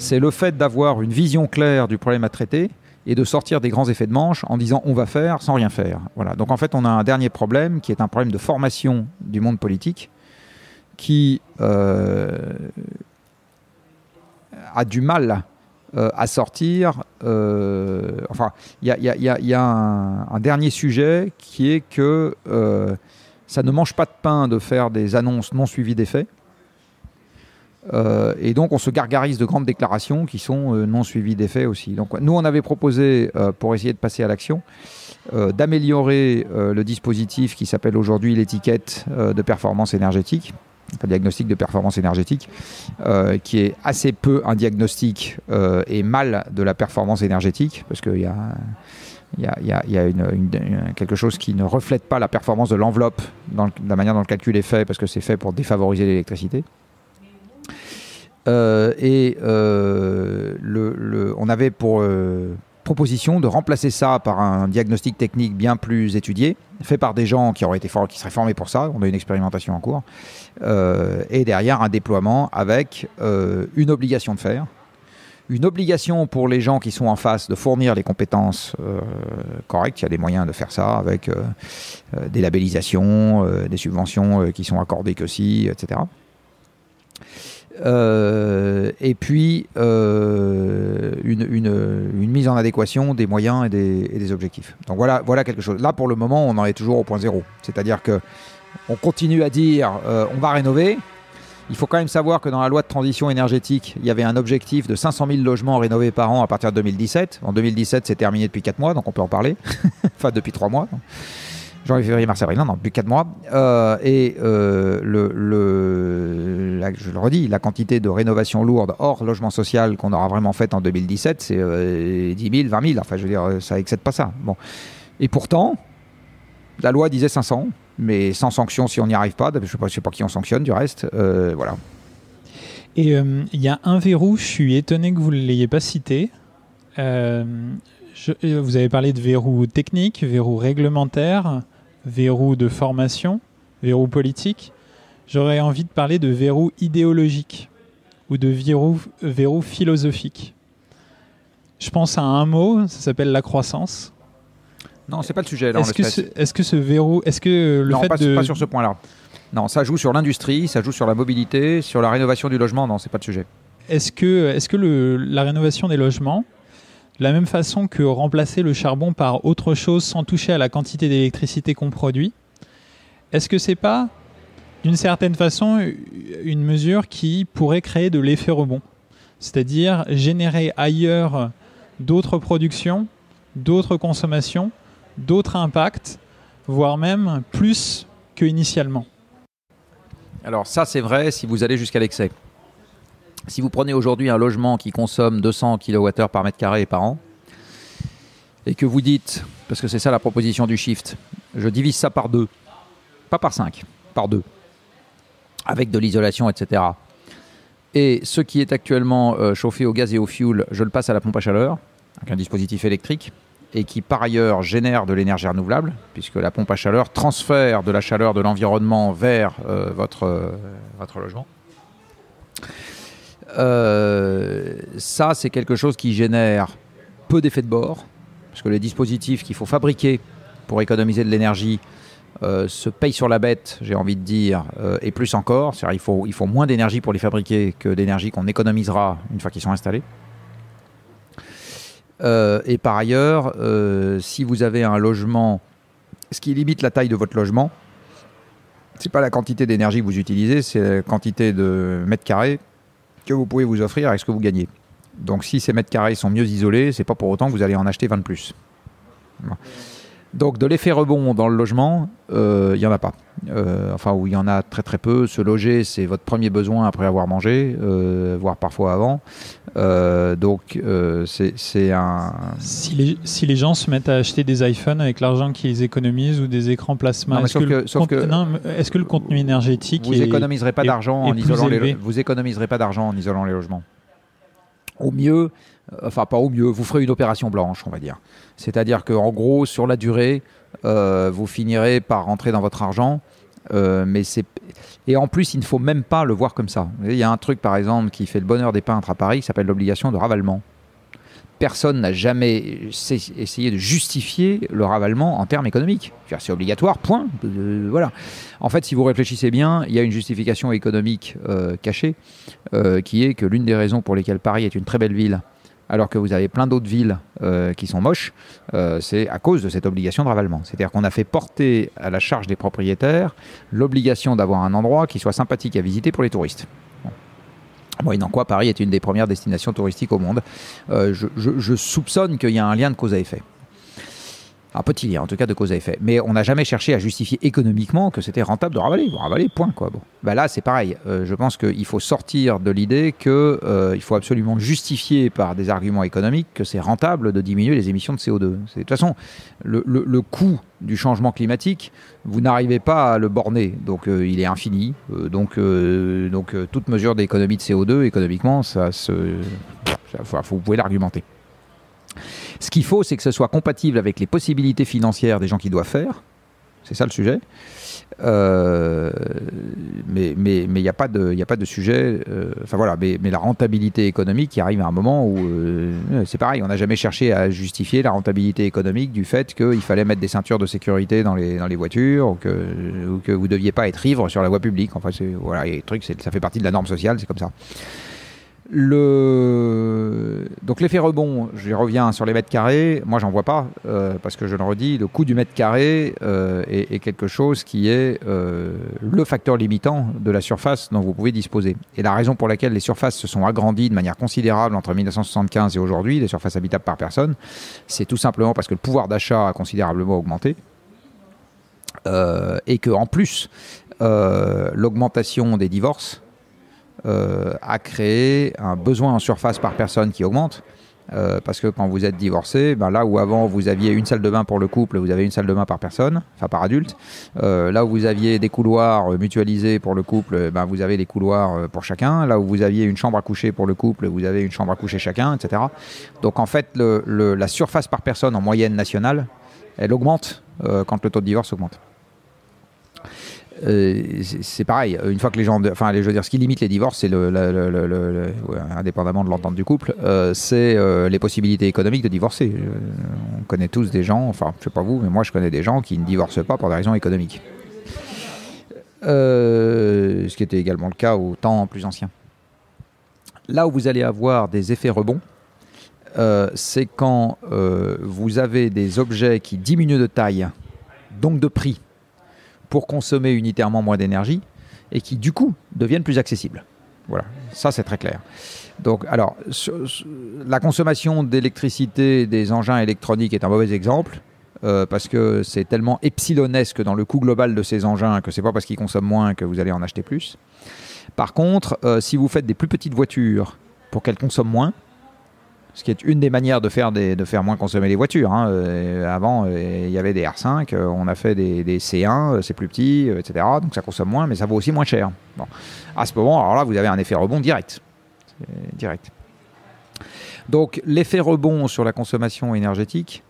c'est le fait d'avoir une vision claire du problème à traiter et de sortir des grands effets de manche en disant on va faire sans rien faire. Voilà. Donc en fait, on a un dernier problème qui est un problème de formation du monde politique qui euh, a du mal euh, à sortir. Euh, enfin, il y a, un, dernier sujet qui est que ça ne mange pas de pain de faire des annonces non suivies d'effets. Euh, et donc on se gargarise de grandes déclarations qui sont euh, non suivies d'effets aussi. Donc nous on avait proposé, euh, pour essayer de passer à l'action, d'améliorer le dispositif qui s'appelle aujourd'hui l'étiquette de performance énergétique, le diagnostic de performance énergétique, qui est assez peu un diagnostic et mal de la performance énergétique, parce qu'il y a... Il y a, quelque chose qui ne reflète pas la performance de l'enveloppe dans la manière dont le calcul est fait, parce que c'est fait pour défavoriser l'électricité. Euh, et euh, le, on avait pour euh, proposition de remplacer ça par un diagnostic technique bien plus étudié, fait par des gens qui, auraient été qui seraient formés pour ça. On a une expérimentation en cours. et derrière, un déploiement avec une obligation de faire une obligation pour les gens qui sont en face de fournir les compétences correctes. Il y a des moyens de faire ça avec des labellisations, des subventions qui sont accordées que si, etc. Euh, et puis euh, une, mise en adéquation des moyens et des, objectifs. Donc voilà, voilà quelque chose. Là, pour le moment, on en est toujours au point zéro. C'est-à-dire que on continue à dire euh, on va rénover. Il faut quand même savoir que dans la loi de transition énergétique, il y avait un objectif de 500 000 logements rénovés par an à partir de 2017. En 2017, c'est terminé depuis 4 mois, donc on peut en parler. enfin, depuis 3 mois janvier, février, mars, avril, non, non, plus 4 mois. Euh, et euh, le, le je le redis, la quantité de rénovation lourde hors logement social qu'on aura vraiment faite en 2017, c'est 10 000, 20 000. Enfin, je veux dire, ça excède pas ça. Bon. Et pourtant, la loi disait 500, mais sans sanction si on n'y arrive pas. Je ne sais, sais, pas qui on sanctionne du reste. Euh, voilà. Et il y a un verrou, je suis étonné que vous ne l'ayez pas cité. Vous avez parlé de verrou technique, verrou réglementaire verrou de formation, verrou politique. J'aurais envie de parler de verrou idéologique ou de verrou, verrou philosophique. Je pense à un mot, ça s'appelle la croissance. Non, c'est pas le sujet. Est-ce que, ce, est-ce que ce verrou, est-ce que le non, fait pas, de... pas sur ce point-là. Non, ça joue sur l'industrie, ça joue sur la mobilité, sur la rénovation du logement. Non, c'est pas le sujet. Est-ce que, est-ce que le, la rénovation des logements, de la même façon que remplacer le charbon par autre chose sans toucher à la quantité d'électricité qu'on produit, est-ce que c'est pas d'une certaine façon une mesure qui pourrait créer de l'effet rebond? C'est-à-dire générer ailleurs d'autres productions, d'autres consommations, d'autres impacts, voire même plus qu'initialement? Alors ça c'est vrai si vous allez jusqu'à l'excès. Si vous prenez aujourd'hui un logement qui consomme 200 kWh par mètre carré par an, et que vous dites, parce que c'est ça la proposition du shift, je divise ça par deux, pas par cinq, par deux, avec de l'isolation, etc. Et ce qui est actuellement euh, chauffé au gaz et au fuel, je le passe à la pompe à chaleur, avec un dispositif électrique, et qui par ailleurs génère de l'énergie renouvelable, puisque la pompe à chaleur transfère de la chaleur de l'environnement vers euh, votre, euh, votre logement. Euh, ça, c'est quelque chose qui génère peu d'effets de bord, parce que les dispositifs qu'il faut fabriquer pour économiser de l'énergie euh, se payent sur la bête, j'ai envie de dire, euh, et plus encore. C'est-à-dire il faut, il faut moins d'énergie pour les fabriquer que d'énergie qu'on économisera une fois qu'ils sont installés. et par ailleurs, si vous avez un logement, ce qui limite la taille de votre logement, c'est pas la quantité d'énergie que vous utilisez, c'est la quantité de mètres carrés que vous pouvez vous offrir avec ce que vous gagnez. Donc si ces mètres carrés sont mieux isolés, c'est pas pour autant que vous allez en acheter 20 de plus. Donc de l'effet rebond dans le logement, il euh, n'y en a pas. Euh, enfin, où il y en a très très peu. Se loger, c'est votre premier besoin après avoir mangé, euh, voire parfois avant. donc c'est un... Si les, si les, gens se mettent à acheter des iPhones avec l'argent qu'ils économisent ou des écrans plasma, est-ce que, le contenu énergétique... Vous économiserez pas d'argent en isolant les... Vous économiserez pas d'argent en isolant les logements. Au mieux, enfin pas au mieux, vous ferez une opération blanche, on va dire. C'est-à-dire qu'en gros, sur la durée, euh, vous finirez par rentrer dans votre argent. Euh, mais c'est et en plus, il ne faut même pas le voir comme ça. Il y a un truc, par exemple, qui fait le bonheur des peintres à Paris, qui s'appelle l'obligation de ravalement. Personne n'a jamais essayé de justifier le ravalement en termes économiques. C'est obligatoire, point. Euh, voilà. En fait, si vous réfléchissez bien, il y a une justification économique cachée, qui est que l'une des raisons pour lesquelles Paris est une très belle ville alors que vous avez plein d'autres villes euh, qui sont moches, euh, c'est à cause de cette obligation de ravalement. C'est-à-dire qu'on a fait porter à la charge des propriétaires l'obligation d'avoir un endroit qui soit sympathique à visiter pour les touristes. Bon. en quoi, Paris est une des premières destinations touristiques au monde. Euh, je soupçonne qu'il y a un lien de cause à effet. Un petit lien, en tout cas, de cause à effet. Mais on n'a jamais cherché à justifier économiquement que c'était rentable de ravaler. Bon, ravaler, point. Quoi. Bon. Bah là, c'est pareil. Euh, je pense qu'il faut sortir de l'idée qu'il euh, faut absolument justifier par des arguments économiques que c'est rentable de diminuer les émissions de CO2. De toute façon, le, le, coût du changement climatique, vous n'arrivez pas à le borner. Donc, euh, il est infini. donc, donc toute mesure d'économie de CO2, économiquement, ça se... vous pouvez l'argumenter. Ce qu'il faut, c'est que ce soit compatible avec les possibilités financières des gens qui doivent faire. C'est ça le sujet. Euh, mais il n'y a, pas de, a pas de sujet. Euh, enfin voilà, mais, la rentabilité économique qui arrive à un moment où euh, c'est pareil, on n'a jamais cherché à justifier la rentabilité économique du fait qu'il fallait mettre des ceintures de sécurité dans les, dans les voitures ou que, ou que vous ne deviez pas être ivre sur la voie publique. Enfin, voilà, les trucs, ça fait partie de la norme sociale, c'est comme ça. Donc l'effet rebond, je reviens sur les mètres carrés, moi j'en vois pas, euh, parce que je le redis, le coût du mètre carré euh, est, quelque chose qui est euh, le facteur limitant de la surface dont vous pouvez disposer. Et la raison pour laquelle les surfaces se sont agrandies de manière considérable entre 1975 et aujourd'hui, les surfaces habitables par personne, c'est tout simplement parce que le pouvoir d'achat a considérablement augmenté. et que en plus, l'augmentation des divorces euh, a créé un besoin en surface par personne qui augmente. Euh, parce que quand vous êtes divorcé, ben là où avant vous aviez une salle de bain pour le couple, vous avez une salle de bain par personne, enfin par adulte. Euh, là où vous aviez des couloirs mutualisés pour le couple, ben vous avez des couloirs pour chacun. Là où vous aviez une chambre à coucher pour le couple, vous avez une chambre à coucher chacun, etc. Donc en fait, la surface par personne en moyenne nationale, elle augmente quand le taux de divorce augmente. Euh, c'est pareil. Une fois que les gens, enfin, je veux dire, ce qui limite les divorces, c'est indépendamment de l'entente du couple, euh, c'est euh, les possibilités économiques de divorcer. on connaît tous des gens, enfin, je sais pas vous, mais moi, je connais des gens qui ne divorcent pas pour des raisons économiques. ce qui était également le cas au temps plus ancien. Là où vous allez avoir des effets rebonds, c'est quand vous avez des objets qui diminuent de taille, donc de prix, pour consommer unitairement moins d'énergie et qui du coup deviennent plus accessibles. Voilà, ça c'est très clair. Donc, alors, la consommation d'électricité des engins électroniques est un mauvais exemple. Euh, parce que c'est tellement epsilonesque dans le coût global de ces engins que c'est pas parce qu'ils consomment moins que vous allez en acheter plus. Par contre, euh, si vous faites des plus petites voitures pour qu'elles consomment moins, ce qui est une des manières de faire, de faire moins consommer les voitures. Hein. Euh, avant, euh, il y avait des R5, euh, on a fait des, C1, c'est plus petit, etc. Donc ça consomme moins, mais ça vaut aussi moins cher. Bon. À ce moment, alors là, vous avez un effet rebond direct. direct. Donc l'effet rebond sur la consommation énergétique,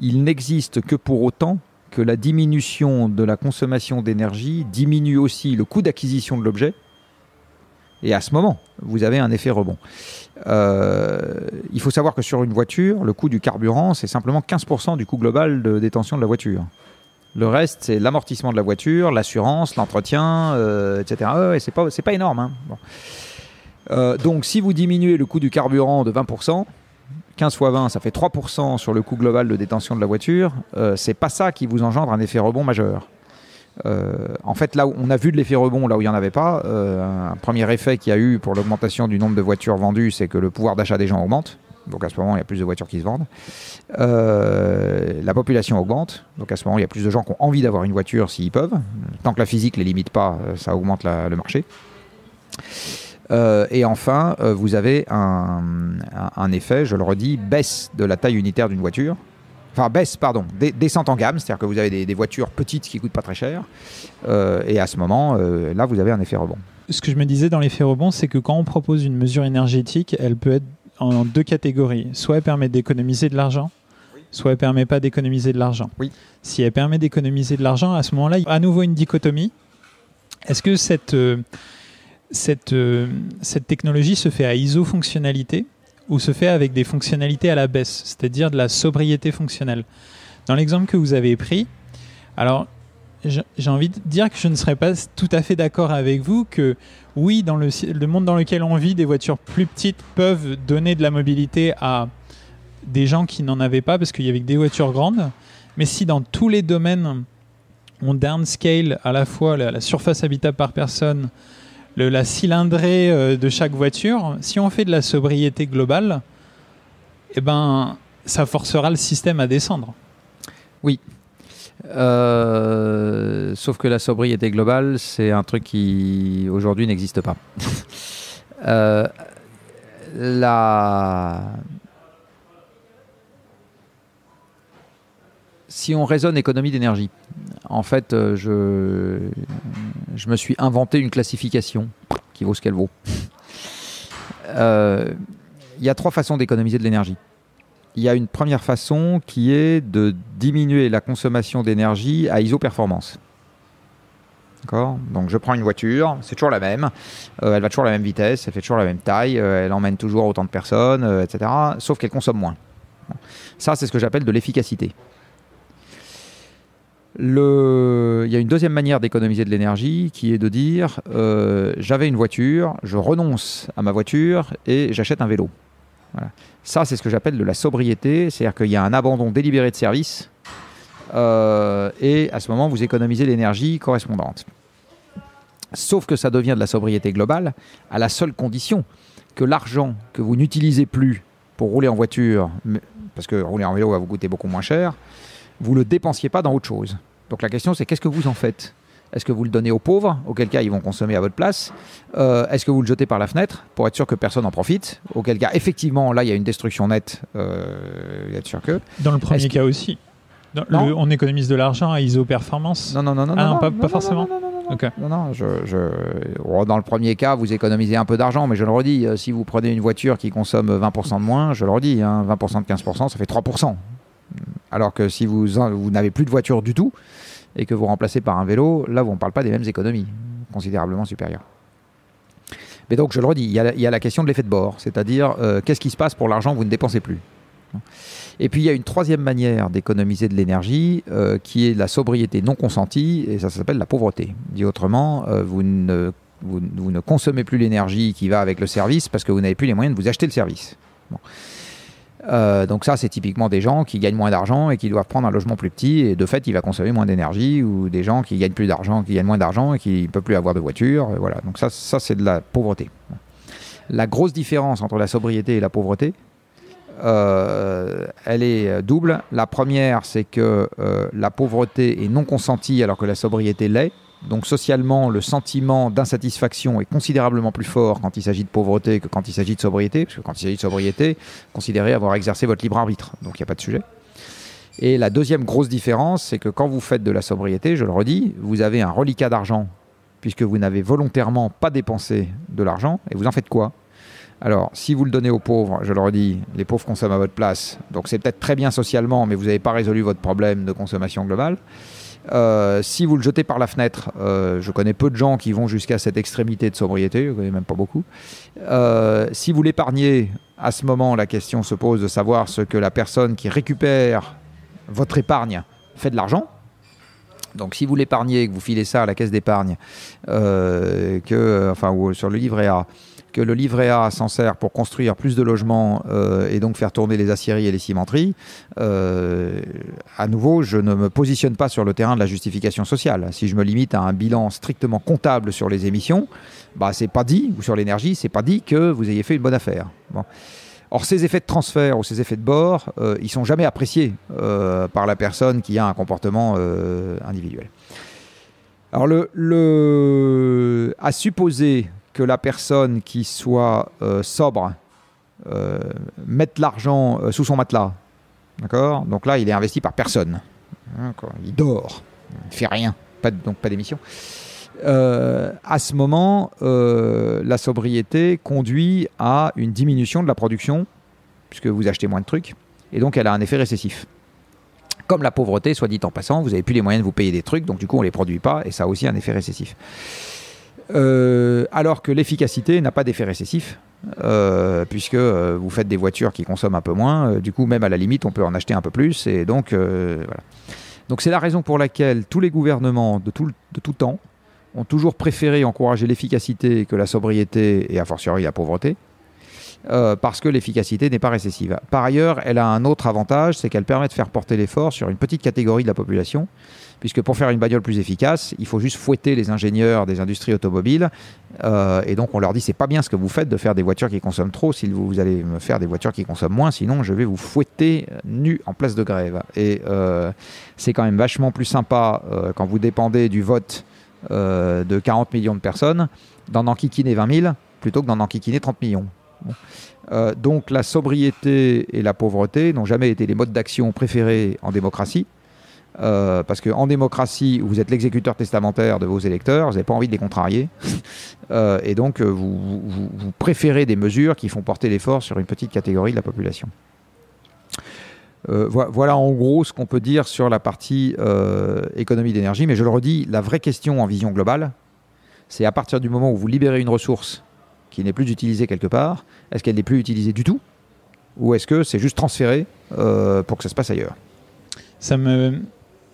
il n'existe que pour autant que la diminution de la consommation d'énergie diminue aussi le coût d'acquisition de l'objet. Et à ce moment, vous avez un effet rebond. Euh, il faut savoir que sur une voiture, le coût du carburant, c'est simplement 15% du coût global de détention de la voiture. Le reste, c'est l'amortissement de la voiture, l'assurance, l'entretien, euh, etc. et c'est pas, pas énorme. Hein. Euh, donc, si vous diminuez le coût du carburant de 20%, 15 fois 20, ça fait 3% sur le coût global de détention de la voiture. c'est pas ça qui vous engendre un effet rebond majeur. En fait, là où on a vu de l'effet rebond, là où il n'y en avait pas, un premier effet qu'il y a eu pour l'augmentation du nombre de voitures vendues, c'est que le pouvoir d'achat des gens augmente. Donc à ce moment, il y a plus de voitures qui se vendent. la population augmente. Donc à ce moment, il y a plus de gens qui ont envie d'avoir une voiture s'ils peuvent. Tant que la physique ne les limite pas, ça augmente le marché. Euh, et enfin, euh, vous avez un, effet, je le redis, baisse de la taille unitaire d'une voiture. Enfin, baisse, pardon, descente en gamme, c'est-à-dire que vous avez des, voitures petites qui coûtent pas très cher. Euh, et à ce moment, là, vous avez un effet rebond. Ce que je me disais dans l'effet rebond, c'est que quand on propose une mesure énergétique, elle peut être en deux catégories. Soit elle permet d'économiser de l'argent, soit elle permet pas d'économiser de l'argent. Oui. Si elle permet d'économiser de l'argent, à ce moment-là, il y a à nouveau une dichotomie. Est-ce que cette cette, euh, cette technologie se fait à iso-fonctionnalité ou se fait avec des fonctionnalités à la baisse, c'est-à-dire de la sobriété fonctionnelle. Dans l'exemple que vous avez pris, alors j'ai envie de dire que je ne serais pas tout à fait d'accord avec vous que oui, dans le, monde dans lequel on vit, des voitures plus petites peuvent donner de la mobilité à des gens qui n'en avaient pas parce qu'il y avait que des voitures grandes. Mais si dans tous les domaines, on downscale à la fois la surface habitable par personne, la cylindrée euh, de chaque voiture, si on fait de la sobriété globale, eh ben, ça forcera le système à descendre. Oui. Euh, sauf que la sobriété globale, c'est un truc qui aujourd'hui n'existe pas. Euh, si on raisonne économie d'énergie, en fait, euh, je, me suis inventé une classification qui vaut ce qu'elle vaut. Euh, il y a trois façons d'économiser de l'énergie. Il y a une première façon qui est de diminuer la consommation d'énergie à iso-performance. Donc je prends une voiture, c'est toujours la même, euh, elle va toujours à la même vitesse, elle fait toujours la même taille, elle emmène toujours autant de personnes, etc. Sauf qu'elle consomme moins. Ça, c'est ce que j'appelle de l'efficacité. Il y a une deuxième manière d'économiser de l'énergie qui est de dire euh, j'avais une voiture, je renonce à ma voiture et j'achète un vélo. Ça, c'est ce que j'appelle de la sobriété, c'est-à-dire qu'il y a un abandon délibéré de service euh, et à ce moment, vous économisez l'énergie correspondante. Sauf que ça devient de la sobriété globale à la seule condition que l'argent que vous n'utilisez plus pour rouler en voiture, parce que rouler en vélo va vous coûter beaucoup moins cher, vous ne le dépensiez pas dans autre chose. Donc la question, c'est qu'est-ce que vous en faites? Est-ce que vous le donnez aux pauvres, auquel cas ils vont consommer à votre place? Euh, Est-ce que vous le jetez par la fenêtre pour être sûr que personne n'en profite? Auquel cas, effectivement, là, il y a une destruction nette. Euh, sûr que. Dans le premier cas aussi. on économise de l'argent à iso-performance Non, non, non, non. Ah non, pas, pas forcément. Non, non, je, oh, dans le premier cas, vous économisez un peu d'argent, mais je le redis, euh, si vous prenez une voiture qui consomme 20% de moins, je le redis, 20% hein, de 15%, ça fait 3%. Alors que si vous, vous n'avez plus de voiture du tout et que vous remplacez par un vélo, là, on ne parle pas des mêmes économies, considérablement supérieures. Mais donc, je le redis, il y a, la question de l'effet de bord, c'est-à-dire euh, qu'est-ce qui se passe pour l'argent que vous ne dépensez plus? Et puis, il y a une troisième manière d'économiser de l'énergie euh, qui est la sobriété non consentie, et ça s'appelle la pauvreté. Dit autrement, euh, vous, ne, vous, ne consommez plus l'énergie qui va avec le service parce que vous n'avez plus les moyens de vous acheter le service. Euh, donc ça, c'est typiquement des gens qui gagnent moins d'argent et qui doivent prendre un logement plus petit et de fait, il va consommer moins d'énergie ou des gens qui gagnent plus d'argent, qui gagnent moins d'argent et qui ne peuvent plus avoir de voiture. Voilà. Donc ça, c'est de la pauvreté. La grosse différence entre la sobriété et la pauvreté, euh, elle est double. La première, c'est que euh, la pauvreté est non consentie alors que la sobriété l'est. Donc socialement, le sentiment d'insatisfaction est considérablement plus fort quand il s'agit de pauvreté que quand il s'agit de sobriété, parce que quand il s'agit de sobriété, considérez avoir exercé votre libre arbitre, donc il n'y a pas de sujet. Et la deuxième grosse différence, c'est que quand vous faites de la sobriété, je le redis, vous avez un reliquat d'argent, puisque vous n'avez volontairement pas dépensé de l'argent, et vous en faites quoi? Alors, si vous le donnez aux pauvres, je le redis, les pauvres consomment à votre place. Donc, c'est peut-être très bien socialement, mais vous n'avez pas résolu votre problème de consommation globale. Euh, si vous le jetez par la fenêtre, euh, je connais peu de gens qui vont jusqu'à cette extrémité de sobriété, je connais même pas beaucoup. Euh, si vous l'épargnez, à ce moment, la question se pose de savoir ce que la personne qui récupère votre épargne fait de l'argent. Donc si vous l'épargnez, que vous filez ça à la caisse d'épargne, que, enfin, ou sur le livret A, que le livret A s'en sert pour construire plus de logements euh, et donc faire tourner les aciéries et les cimenteries, euh, à nouveau, je ne me positionne pas sur le terrain de la justification sociale. Si je me limite à un bilan strictement comptable sur les émissions, bah, c'est pas dit, ou sur l'énergie, c'est pas dit que vous ayez fait une bonne affaire. Or, ces effets de transfert ou ces effets de bord, euh, ils sont jamais appréciés par la personne qui a un comportement individuel. Alors, le, le, à supposer que la personne qui soit euh, sobre euh, mette l'argent euh, sous son matelas. D'accord? Donc là, il est investi par personne. Il dort. Il ne fait rien. Donc pas d'émission. à ce moment, la sobriété conduit à une diminution de la production, puisque vous achetez moins de trucs, et donc elle a un effet récessif. Comme la pauvreté, soit dit en passant, vous n'avez plus les moyens de vous payer des trucs, donc du coup on ne les produit pas, et ça a aussi un effet récessif. Euh, alors que l'efficacité n'a pas d'effet récessif, euh, puisque euh, vous faites des voitures qui consomment un peu moins, du coup même à la limite on peut en acheter un peu plus, et donc voilà. C'est la raison pour laquelle tous les gouvernements de tout temps ont toujours préféré encourager l'efficacité que la sobriété et a fortiori la pauvreté, parce que l'efficacité n'est pas récessive. Par ailleurs, elle a un autre avantage, c'est qu'elle permet de faire porter l'effort sur une petite catégorie de la population, puisque pour faire une bagnole plus efficace, il faut juste fouetter les ingénieurs des industries automobiles. Euh, et donc on leur dit c'est pas bien ce que vous faites de faire des voitures qui consomment trop, si vous, allez me faire des voitures qui consomment moins, sinon je vais vous fouetter nu en place de grève. Et euh, c'est quand même vachement plus sympa euh, quand vous dépendez du vote de 40 millions de personnes d'en enquiquiner 20 000 plutôt que d'en enquiquiner 30 millions. Donc la sobriété et la pauvreté n'ont jamais été les modes d'action préférés en démocratie. Euh, parce qu'en démocratie, vous êtes l'exécuteur testamentaire de vos électeurs, vous n'avez pas envie de les contrarier. Euh, et donc, euh, vous, préférez des mesures qui font porter l'effort sur une petite catégorie de la population. voilà en gros ce qu'on peut dire sur la partie économie d'énergie. Mais je le redis, la vraie question en vision globale, c'est à partir du moment où vous libérez une ressource qui n'est plus utilisée quelque part, est-ce qu'elle n'est plus utilisée du tout Ou est-ce que c'est juste transféré pour que ça se passe ailleurs? Ça me,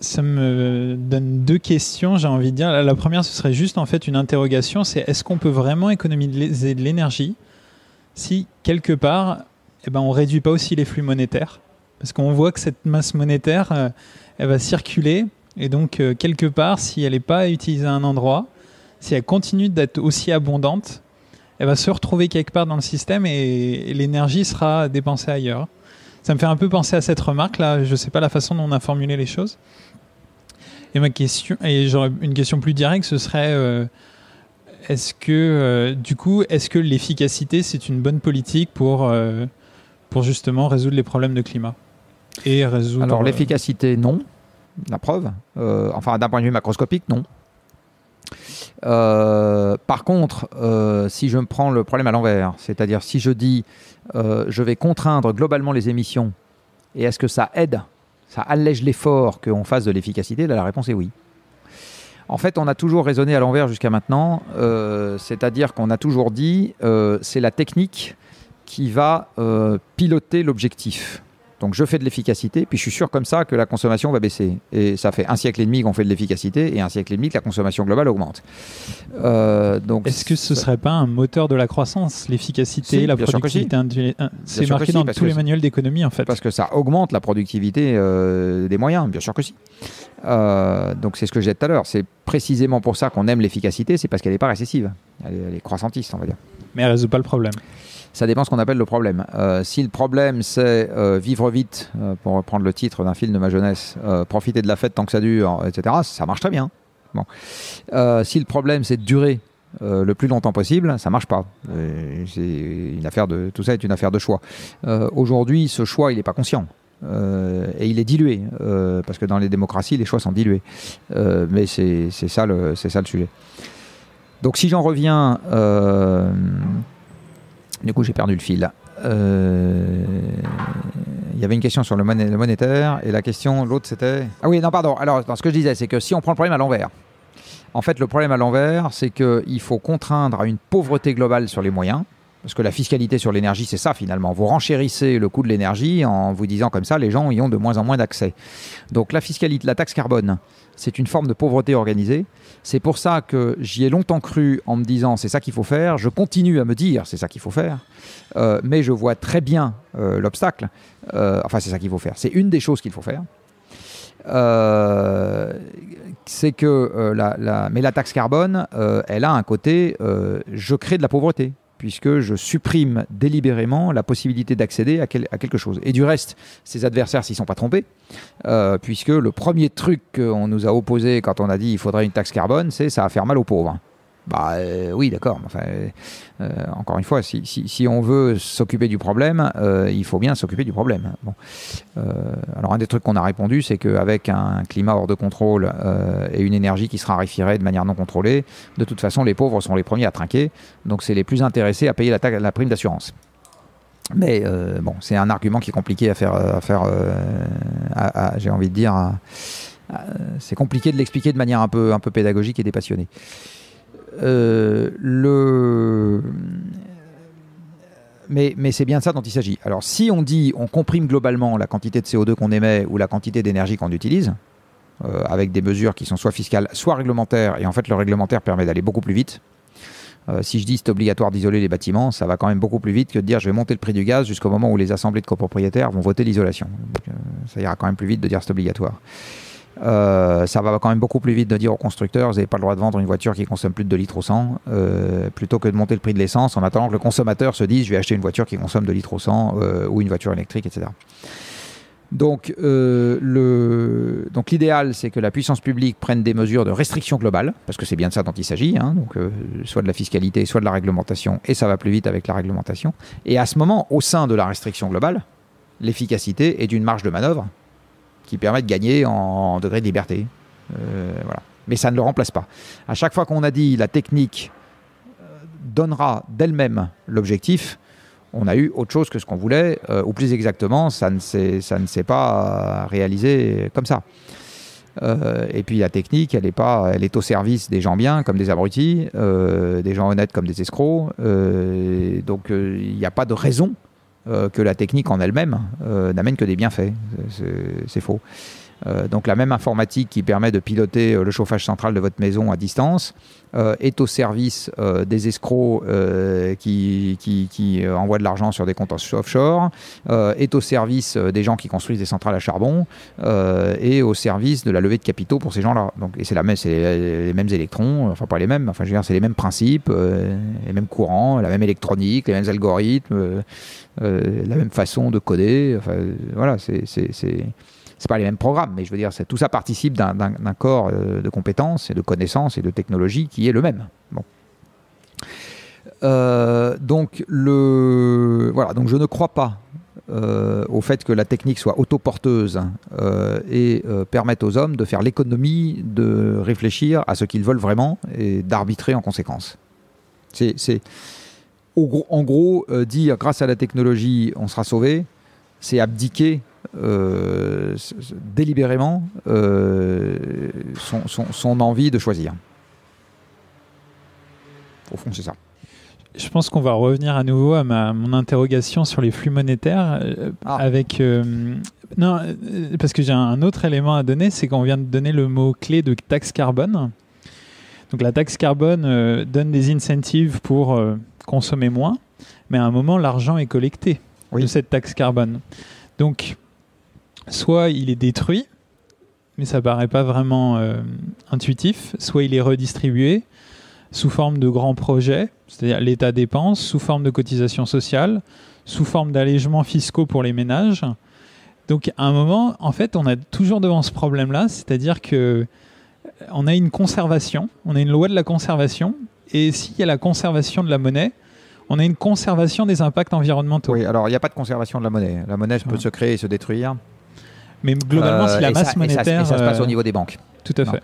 ça me donne deux questions, j'ai envie de dire. La première, ce serait juste en fait une interrogation, c'est est-ce qu'on peut vraiment économiser de l'énergie si quelque part, eh ben, on réduit pas aussi les flux monétaires? Parce qu'on voit que cette masse monétaire, euh, elle va circuler, et donc euh, quelque part, si elle n'est pas utilisée à un endroit, si elle continue d'être aussi abondante, elle va se retrouver quelque part dans le système et l'énergie sera dépensée ailleurs. Ça me fait un peu penser à cette remarque là. Je ne sais pas la façon dont on a formulé les choses. Et ma question, et j'aurais une question plus directe, ce serait euh, est-ce que euh, du coup, est-ce que l'efficacité c'est une bonne politique pour euh, pour justement résoudre les problèmes de climat et résoudre. Alors l'efficacité, non. La preuve. enfin, d'un point de vue macroscopique, non. Par contre, si je me prends le problème à l'envers, c'est-à-dire si je dis je vais contraindre globalement les émissions, et est-ce que ça aide ça allège l'effort qu'on fasse de l'efficacité La réponse est oui. En fait, on a toujours raisonné à l'envers jusqu'à maintenant, euh, c'est-à-dire qu'on a toujours dit euh, c'est la technique qui va euh, piloter l'objectif. Donc je fais de l'efficacité, puis je suis sûr comme ça que la consommation va baisser. Et ça fait un siècle et demi qu'on fait de l'efficacité et un siècle et demi que la consommation globale augmente. Euh, donc Est-ce que ce ne serait pas un moteur de la croissance, l'efficacité, la productivité C'est marqué dans tous les manuels d'économie en fait. Parce que ça augmente la productivité euh, des moyens, bien sûr que si. Euh, donc c'est ce que j'ai dit tout à l'heure. C'est précisément pour ça qu'on aime l'efficacité, c'est parce qu'elle n'est pas récessive. Elle est, croissantiste, on va dire. Mais elle ne résout pas le problème ça dépend ce qu'on appelle le problème. Euh, si le problème c'est euh, vivre vite, euh, pour reprendre le titre d'un film de ma jeunesse, profiter de la fête tant que ça dure, etc., ça marche très bien. Bon. si le problème c'est de durer le plus longtemps possible, ça marche pas. c'est une affaire de tout ça est une affaire de choix. Aujourd'hui, ce choix il n'est pas conscient. et il est dilué, parce que dans les démocraties, les choix sont dilués. mais c'est ça, le, ça le sujet. Donc si j'en reviens du coup, j'ai perdu le fil. Euh, il y avait une question sur le, monétaire et la question, l'autre c'était. Ah oui, non, pardon. Alors, ce que je disais, c'est que si on prend le problème à l'envers, en fait, le problème à l'envers, c'est qu'il faut contraindre à une pauvreté globale sur les moyens. Parce que la fiscalité sur l'énergie, c'est ça finalement. Vous renchérissez le coût de l'énergie en vous disant comme ça, les gens y ont de moins en moins d'accès. Donc la fiscalité, la taxe carbone, c'est une forme de pauvreté organisée. C'est pour ça que j'y ai longtemps cru en me disant c'est ça qu'il faut faire. Je continue à me dire c'est ça qu'il faut faire. Euh, mais je vois très bien euh, l'obstacle. Euh, enfin, c'est ça qu'il faut faire. C'est une des choses qu'il faut faire. c'est que la, mais la taxe carbone, elle a un côté je crée de la pauvreté puisque je supprime délibérément la possibilité d'accéder à, quelque chose. Et du reste, ses adversaires s'y sont pas trompés, euh, puisque le premier truc qu'on nous a opposé quand on a dit il faudrait une taxe carbone, c'est ça va faire mal aux pauvres. Bah euh, oui, d'accord. Enfin, euh, encore une fois, si, on veut s'occuper du problème, euh, il faut bien s'occuper du problème. Alors un des trucs qu'on a répondu, c'est qu'avec un climat hors de contrôle et une énergie qui sera raréfierait de manière non contrôlée, de toute façon, les pauvres sont les premiers à trinquer. Donc c'est les plus intéressés à payer la, prime d'assurance. Mais bon, c'est un argument qui est compliqué à faire, j'ai envie de dire, c'est compliqué de l'expliquer de manière un peu pédagogique et dépassionnée. Euh, le... Mais, mais c'est bien de ça dont il s'agit. Alors si on dit on comprime globalement la quantité de CO2 qu'on émet ou la quantité d'énergie qu'on utilise, euh, avec des mesures qui sont soit fiscales, soit réglementaires, et en fait le réglementaire permet d'aller beaucoup plus vite. Euh, si je dis c'est obligatoire d'isoler les bâtiments, ça va quand même beaucoup plus vite que de dire je vais monter le prix du gaz jusqu'au moment où les assemblées de copropriétaires vont voter l'isolation. ça ira quand même plus vite de dire c'est obligatoire. Euh, ça va quand même beaucoup plus vite de dire aux constructeurs, vous n'avez pas le droit de vendre une voiture qui consomme plus de 2 litres au 100, euh, plutôt que de monter le prix de l'essence en attendant que le consommateur se dise, je vais acheter une voiture qui consomme 2 litres au 100 euh, ou une voiture électrique, etc. Donc, l'idéal, c'est que la puissance publique prenne des mesures de restriction globale, parce que c'est bien de ça dont il s'agit, hein. donc soit de la fiscalité, soit de la réglementation, et ça va plus vite avec la réglementation. Et à ce moment, au sein de la restriction globale, l'efficacité est d'une marge de manœuvre qui permet de gagner en degré de liberté. Euh, voilà. Mais ça ne le remplace pas. À chaque fois qu'on a dit la technique euh, donnera d'elle-même l'objectif, on a eu autre chose que ce qu'on voulait, euh, ou plus exactement, ça ne s'est pas réalisé comme ça. et puis la technique, elle est, pas, elle est au service des gens bien comme des abrutis, des gens honnêtes comme des escrocs. donc il n'y a pas de raison euh, que la technique en elle-même euh, n'amène que des bienfaits. C'est faux. Euh, donc la même informatique qui permet de piloter le chauffage central de votre maison à distance est au service des escrocs qui, envoient de l'argent sur des comptes offshore, est au service des gens qui construisent des centrales à charbon et au service de la levée de capitaux pour ces gens-là. Et c'est c'est les, mêmes électrons, enfin pas les mêmes, enfin je veux dire c'est les mêmes principes, les mêmes courants, la même électronique, les mêmes algorithmes. Euh, la même façon de coder. Enfin, voilà, c'est pas les mêmes programmes, mais je veux dire, tout ça participe d'un corps euh, de compétences et de connaissances et de technologies qui est le même. Bon. Euh, donc, le, voilà, donc je ne crois pas au fait que la technique soit autoporteuse et permette aux hommes de faire l'économie de réfléchir à ce qu'ils veulent vraiment et d'arbitrer en conséquence. C'est en gros, euh, dire grâce à la technologie, on sera sauvé, c'est abdiquer euh, délibérément euh, son, envie de choisir. Au fond, c'est ça. Je pense qu'on va revenir à nouveau à ma, mon interrogation sur les flux monétaires ah. avec non parce que j'ai un autre élément à donner, c'est qu'on vient de donner le mot clé de taxe carbone. Donc la taxe carbone donne des incentives pour consommer moins, mais à un moment, l'argent est collecté de cette taxe carbone. Donc, soit il est détruit, mais ça paraît pas vraiment euh, intuitif, soit il est redistribué sous forme de grands projets, c'est-à-dire l'État dépense, sous forme de cotisation sociale, sous forme d'allègements fiscaux pour les ménages. Donc à un moment, en fait, on a toujours devant ce problème-là, c'est-à-dire que on a une conservation, on a une loi de la conservation et s'il y a la conservation de la monnaie, on a une conservation des impacts environnementaux. Oui, alors il n'y a pas de conservation de la monnaie. La monnaie peut se créer et se détruire. Mais globalement, si la euh, masse monétaire. ça, se passe au euh, niveau des banques. Tout à fait.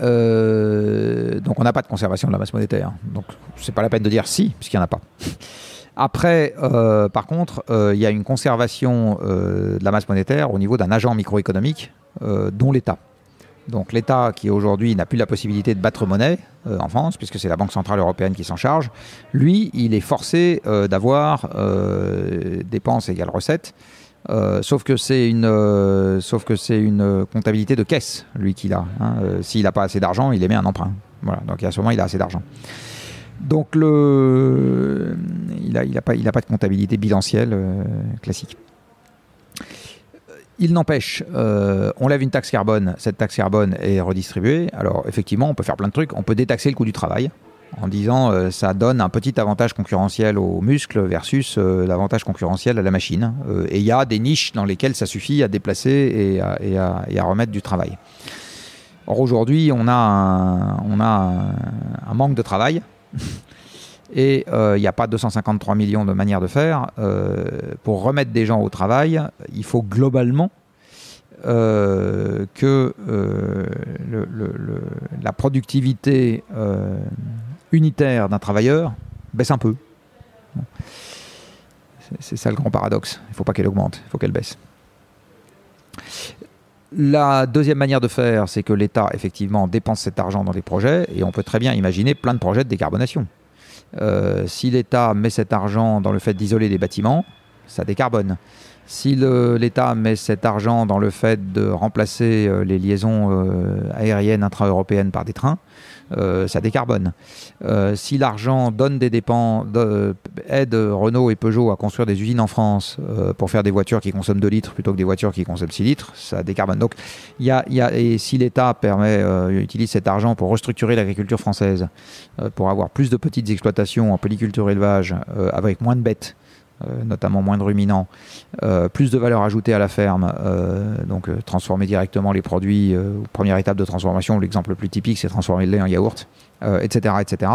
Euh, donc on n'a pas de conservation de la masse monétaire. Donc c'est pas la peine de dire si, puisqu'il n'y en a pas. Après, par contre, il y a une conservation de la masse monétaire au niveau d'un agent microéconomique, dont l'État. Donc l'État, qui aujourd'hui n'a plus la possibilité de battre monnaie euh, en France, puisque c'est la Banque Centrale Européenne qui s'en charge, lui, il est forcé euh, d'avoir euh, dépenses égales recettes sauf que c'est une, une comptabilité de caisse, lui qu'il a. hein. S'il n'a pas assez d'argent, il émet un emprunt. Voilà. Donc à ce moment, il a assez d'argent. Donc le, il n'a il a pas, il pas de comptabilité bilancielle classique. Il n'empêche, euh, on lève une taxe carbone, cette taxe carbone est redistribuée. Alors effectivement, on peut faire plein de trucs. On peut détaxer le coût du travail en disant euh, ça donne un petit avantage concurrentiel aux muscles versus euh, l'avantage concurrentiel à la machine. Et il y a des niches dans lesquelles ça suffit à déplacer et à, et à- et à remettre du travail. Or aujourd'hui, on a un manque de travail. Et euh, il n'y a pas 253 millions de manières de faire. Euh, pour remettre des gens au travail, il faut globalement euh, que la productivité unitaire d'un travailleur baisse un peu. C'est ça le grand paradoxe. Il ne faut pas qu'elle augmente, il faut qu'elle baisse. La deuxième manière de faire, c'est que l'État, effectivement, dépense cet argent dans des projets, et on peut très bien imaginer plein de projets de décarbonation. Euh, si l'État met cet argent dans le fait d'isoler des bâtiments, ça décarbone. Si l'État met cet argent dans le fait de remplacer euh, les liaisons euh, aériennes intra-européennes par des trains, ça décarbone. Euh, si l'argent donne des dépenses, de- aide Renault et Peugeot à construire des usines en France euh, pour faire des voitures qui consomment 2 litres plutôt que des voitures qui consomment 6 litres, ça décarbone. Donc, et si l'État euh, utilise cet argent pour restructurer l'agriculture française, euh, pour avoir plus de petites exploitations en polyculture élevage euh, avec moins de bêtes, euh, notamment moins de ruminants, euh, plus de valeur ajoutée à la ferme, euh, donc euh, transformer directement les produits, euh, première étape de transformation, l'exemple le plus typique c'est transformer le lait en yaourt, euh, etc. etc.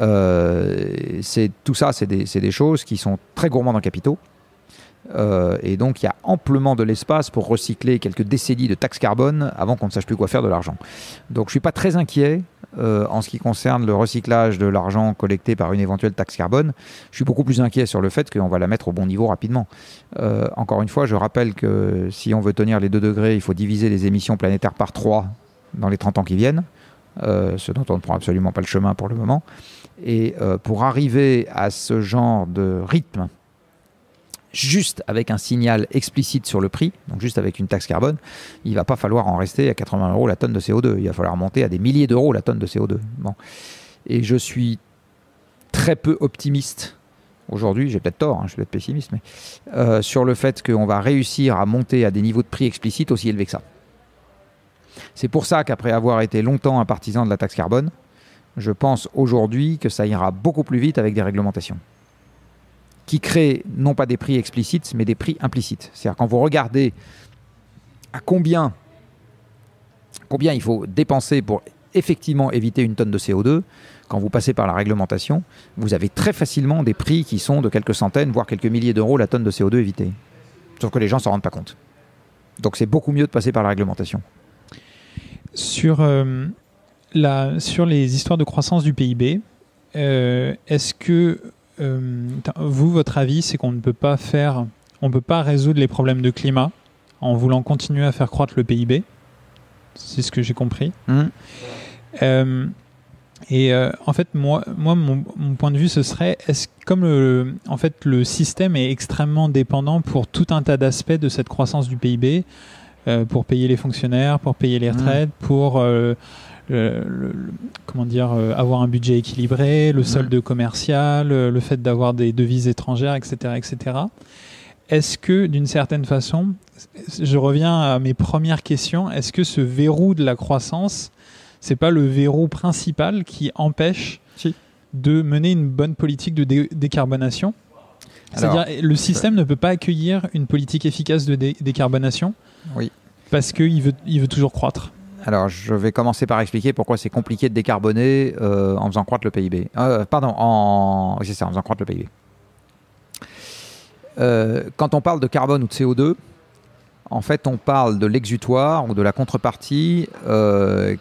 Euh, c'est, tout ça c'est des, choses qui sont très gourmandes en capitaux. Euh, et donc il y a amplement de l'espace pour recycler quelques décennies de taxes carbone avant qu'on ne sache plus quoi faire de l'argent. Donc je suis pas très inquiet euh, en ce qui concerne le recyclage de l'argent collecté par une éventuelle taxe carbone. Je suis beaucoup plus inquiet sur le fait qu'on va la mettre au bon niveau rapidement. Euh, encore une fois, je rappelle que si on veut tenir les 2 degrés, il faut diviser les émissions planétaires par 3 dans les 30 ans qui viennent, euh, ce dont on ne prend absolument pas le chemin pour le moment. Et pour arriver à ce genre de rythme, juste avec un signal explicite sur le prix, donc juste avec une taxe carbone, il va pas falloir en rester à 80 euros la tonne de CO2. Il va falloir monter à des milliers d'euros la tonne de CO2. Bon. Et je suis très peu optimiste aujourd'hui, j'ai peut-être tort, hein, je suis peut-être pessimiste, mais euh, sur le fait qu'on va réussir à monter à des niveaux de prix explicites aussi élevés que ça. C'est pour ça qu'après avoir été longtemps un partisan de la taxe carbone, je pense aujourd'hui que ça ira beaucoup plus vite avec des réglementations qui créent non pas des prix explicites, mais des prix implicites. C'est-à-dire quand vous regardez à combien, combien il faut dépenser pour effectivement éviter une tonne de CO2, quand vous passez par la réglementation, vous avez très facilement des prix qui sont de quelques centaines, voire quelques milliers d'euros la tonne de CO2 évitée. Sauf que les gens s'en rendent pas compte. Donc c'est beaucoup mieux de passer par la réglementation. Sur, euh, la, sur les histoires de croissance du PIB, euh, est-ce que vous, votre avis, c'est qu'on ne peut pas faire, on peut pas résoudre les problèmes de climat en voulant continuer à faire croître le PIB C'est ce que j'ai compris. Hum. Euh, et euh, en fait, moi, moi mon, mon point de vue, ce serait, est-ce comme le, en fait, le système est extrêmement dépendant pour tout un tas d'aspects de cette croissance du PIB, euh, pour payer les fonctionnaires, pour payer les Mhm. retraites, pour euh, le- le- le- comment dire, euh, avoir un budget équilibré, le solde commercial, euh, le fait d'avoir des devises étrangères, etc., etc. Est-ce que, d'une certaine façon, je reviens à mes premières questions, est-ce que ce verrou de la croissance, c'est pas le verrou principal qui empêche Si. de mener une bonne politique de dé- décarbonation? C'est-à-dire, le système ne peut pas accueillir une politique efficace de dé- décarbonation Oui. parce qu'il veut, il veut toujours croître. Alors, je vais commencer par expliquer pourquoi c'est compliqué de décarboner euh, en faisant croître le PIB. Euh, pardon, c'est ça, en faisant croître le PIB. Euh, quand on parle de carbone ou de CO2, en fait, on parle de l'exutoire ou de la contrepartie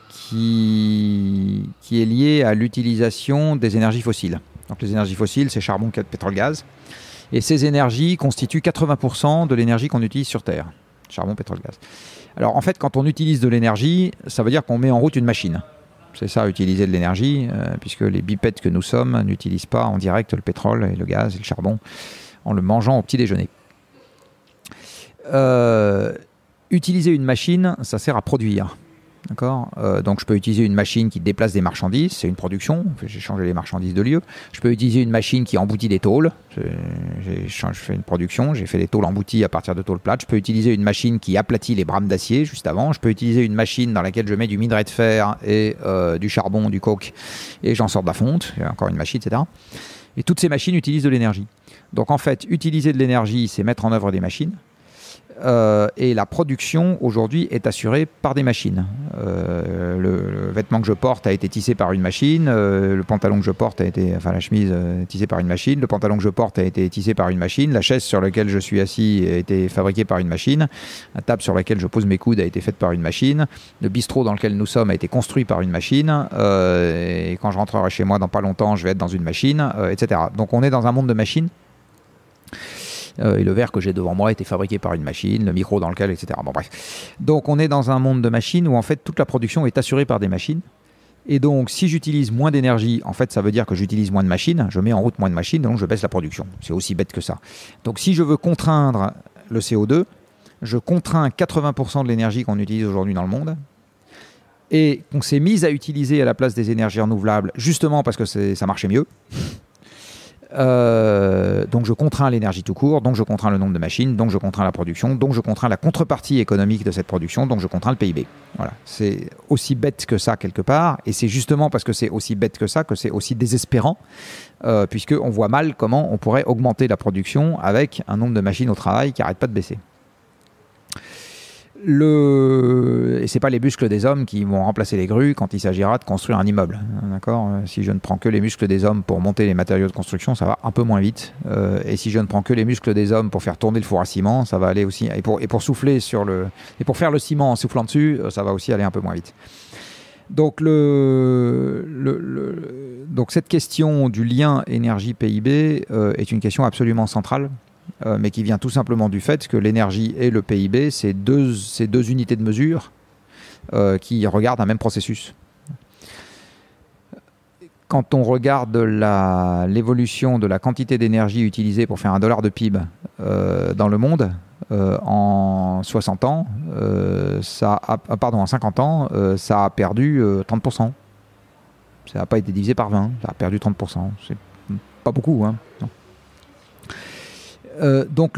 qui, qui est liée à l'utilisation des énergies fossiles. Donc, les énergies fossiles, c'est charbon, pétrole, gaz. Et ces énergies constituent 80% de l'énergie qu'on utilise sur Terre. Charbon, pétrole, gaz. Alors en fait, quand on utilise de l'énergie, ça veut dire qu'on met en route une machine. C'est ça, utiliser de l'énergie, euh, puisque les bipèdes que nous sommes n'utilisent pas en direct le pétrole et le gaz et le charbon en le mangeant au petit déjeuner. utiliser une machine, ça sert à produire. D'accord euh, Donc je peux utiliser une machine qui déplace des marchandises, c'est une production, j'ai changé les marchandises de lieu. Je peux utiliser une machine qui emboutit des tôles, j'ai fait une production, j'ai fait des tôles embouties à partir de tôles plates. Je peux utiliser une machine qui aplatit les brames d'acier juste avant. Je peux utiliser une machine dans laquelle je mets du minerai de fer et euh, du charbon, du coke, et j'en sors de la fonte, encore une machine, etc. Et toutes ces machines utilisent de l'énergie. Donc en fait, utiliser de l'énergie, c'est mettre en œuvre des machines. Euh, et la production aujourd'hui est assurée par des machines. Euh, le, vêtement que je porte a été tissé par une machine, euh, le pantalon que je porte a été, enfin la chemise tissée par une machine, le pantalon que je porte a été tissé par une machine, la chaise sur laquelle je suis assis a été fabriquée par une machine, la table sur laquelle je pose mes coudes a été faite par une machine, le bistrot dans lequel nous sommes a été construit par une machine, et quand je rentrerai chez moi dans pas longtemps, je vais être dans une machine, etc. Donc on est dans un monde de machines. Euh, et le verre que j'ai devant moi a été fabriqué par une machine, le micro dans lequel, etc. Bon, bref. Donc, on est dans un monde de machines où en fait toute la production est assurée par des machines. Et donc, si j'utilise moins d'énergie, en fait, ça veut dire que j'utilise moins de machines, je mets en route moins de machines, donc je baisse la production. C'est aussi bête que ça. Donc, si je veux contraindre le CO2, je contrains 80% de l'énergie qu'on utilise aujourd'hui dans le monde et qu'on s'est mis à utiliser à la place des énergies renouvelables, justement parce que ça marchait mieux. Euh, donc je contrains l'énergie tout court, donc je contrains le nombre de machines, donc je contrains la production, donc je contrains la contrepartie économique de cette production, donc je contrains le PIB. Voilà, c'est aussi bête que ça quelque part, et c'est justement parce que c'est aussi bête que ça que c'est aussi désespérant, euh, puisqu'on voit mal comment on pourrait augmenter la production avec un nombre de machines au travail qui n'arrête pas de baisser le... Et c'est pas les muscles des hommes qui vont remplacer les grues quand il s'agira de construire un immeuble. D'accord? Si je ne prends que les muscles des hommes pour monter les matériaux de construction, ça va un peu moins vite. Euh, et si je ne prends que les muscles des hommes pour faire tourner le four à ciment, ça va aller aussi. Et pour, souffler sur le. Et pour faire le ciment en soufflant dessus, euh, ça va aussi aller un peu moins vite. Donc, le, donc cette question du lien énergie-PIB euh, est une question absolument centrale euh, mais qui vient tout simplement du fait que l'énergie et le PIB, c'est deux, deux unités de mesure euh, qui regardent un même processus. Quand on regarde l'évolution de la quantité d'énergie utilisée pour faire un dollar de PIB euh, dans le monde, en 60 ans, ça pardon, en 50 ans, ça a perdu 30%. Ça n'a pas été divisé par 20, ça a perdu 30%. C'est pas beaucoup, hein. Euh, donc,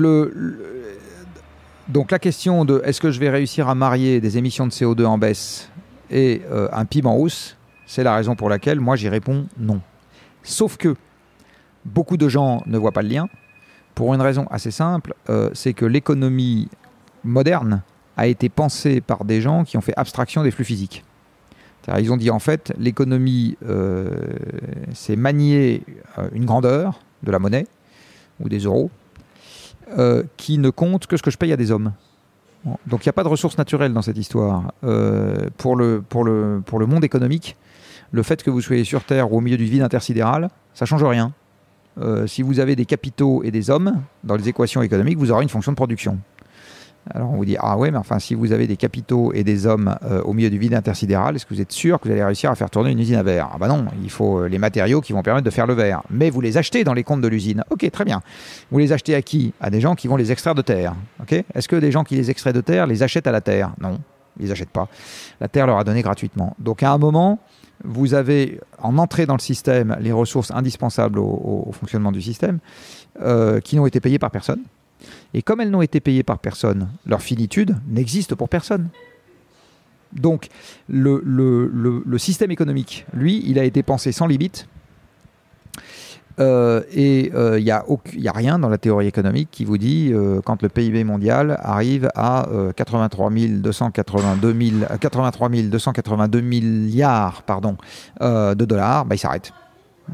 la question de est-ce que je vais réussir à marier des émissions de CO2 en baisse et euh, un PIB en hausse, c'est la raison pour laquelle moi j'y réponds non. Sauf que beaucoup de gens ne voient pas le lien, pour une raison assez simple, euh, c'est que l'économie moderne a été pensée par des gens qui ont fait abstraction des flux physiques. Ils ont dit en fait, l'économie, c'est manier une grandeur de la monnaie ou des euros, euh, qui ne compte que ce que je paye à des hommes. Donc il n'y a pas de ressources naturelles dans cette histoire. Euh, pour, le, pour, le, pour le monde économique, le fait que vous soyez sur Terre ou au milieu du vide intersidéral, ça change rien. Euh, si vous avez des capitaux et des hommes, dans les équations économiques, vous aurez une fonction de production. Alors on vous dit, ah ouais, mais enfin, si vous avez des capitaux et des hommes euh, au milieu du vide intersidéral, est-ce que vous êtes sûr que vous allez réussir à faire tourner une usine à verre? Ah bah non, il faut euh, les matériaux qui vont permettre de faire le verre. Mais vous les achetez dans les comptes de l'usine. Ok, très bien. Vous les achetez à qui? À des gens qui vont les extraire de terre. Ok? Est-ce que des gens qui les extraient de terre les achètent à la terre? Non, ils les achètent pas. La terre leur a donné gratuitement. Donc à un moment, vous avez en entrée dans le système les ressources indispensables au, fonctionnement du système euh, qui n'ont été payées par personne. Et comme elles n'ont été payées par personne, leur finitude n'existe pour personne. Donc le, système économique, lui, il a été pensé sans limite. Euh, et il euh, n'y a, rien dans la théorie économique qui vous dit euh, quand le PIB mondial arrive à 83, 282 83 282 milliards de dollars, bah, il s'arrête.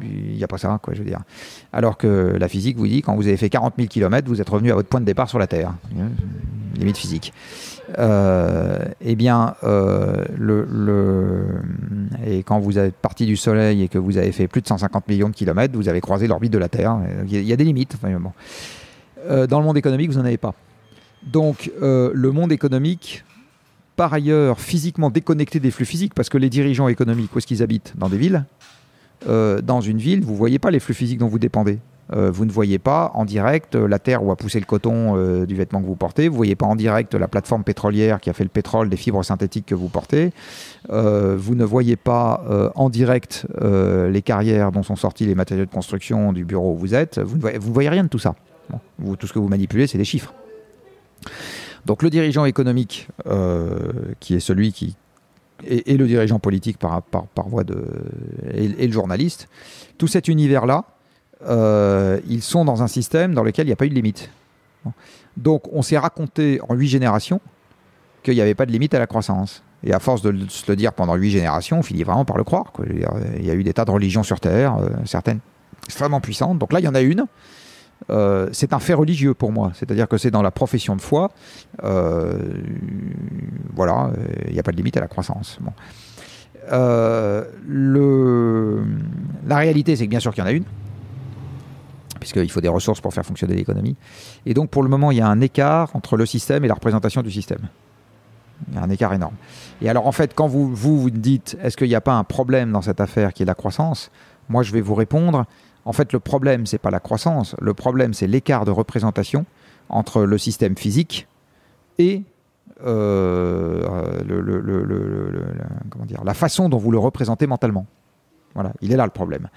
Il n'y a pas ça, quoi, je veux dire. Alors que la physique vous dit, quand vous avez fait 40 000 km, vous êtes revenu à votre point de départ sur la Terre. Limite physique. Euh, eh bien, euh, et quand vous êtes parti du Soleil et que vous avez fait plus de 150 millions de kilomètres, vous avez croisé l'orbite de la Terre. Il y, a des limites. Euh, dans le monde économique, vous n'en avez pas. Donc, le monde économique, par ailleurs, physiquement déconnecté des flux physiques, parce que les dirigeants économiques, où est-ce qu'ils habitent? Dans des villes euh, dans une ville, vous ne voyez pas les flux physiques dont vous dépendez. euh, vous ne voyez pas en direct la terre où a poussé le coton euh, du vêtement que vous portez, vous ne voyez pas en direct la plateforme pétrolière qui a fait le pétrole des fibres synthétiques que vous portez, vous ne voyez pas en direct les carrières dont sont sortis les matériaux de construction du bureau où vous êtes, vous ne voyez, rien de tout ça. tout ce que vous manipulez, c'est des chiffres. Donc le dirigeant économique, qui est celui qui, et, le dirigeant politique par, voie de. Et, le journaliste, tout cet univers-là, euh, ils sont dans un système dans lequel il n'y a pas eu de limite. Donc on s'est raconté en huit générations qu'il n'y avait pas de limite à la croissance. Et à force de se le dire pendant huit générations, on finit vraiment par le croire. Il y a eu des tas de religions sur Terre, euh, certaines extrêmement puissantes. Donc là, il y en a une euh, c'est un fait religieux pour moi. C'est-à-dire que c'est dans la profession de foi. Euh, voilà, il n'y a pas de limite à la croissance. Euh, la réalité, c'est que bien sûr qu'il y en a une, puisqu'il faut des ressources pour faire fonctionner l'économie. Et donc, pour le moment, il y a un écart entre le système et la représentation du système. Il y a un écart énorme. Et alors, en fait, quand vous vous, vous dites, est-ce qu'il n'y a pas un problème dans cette affaire qui est la croissance? Moi, je vais vous répondre, en fait, le problème, c'est pas la croissance. Le problème, c'est l'écart de représentation entre le système physique et la façon dont vous le représentez mentalement. Voilà, il est là le problème.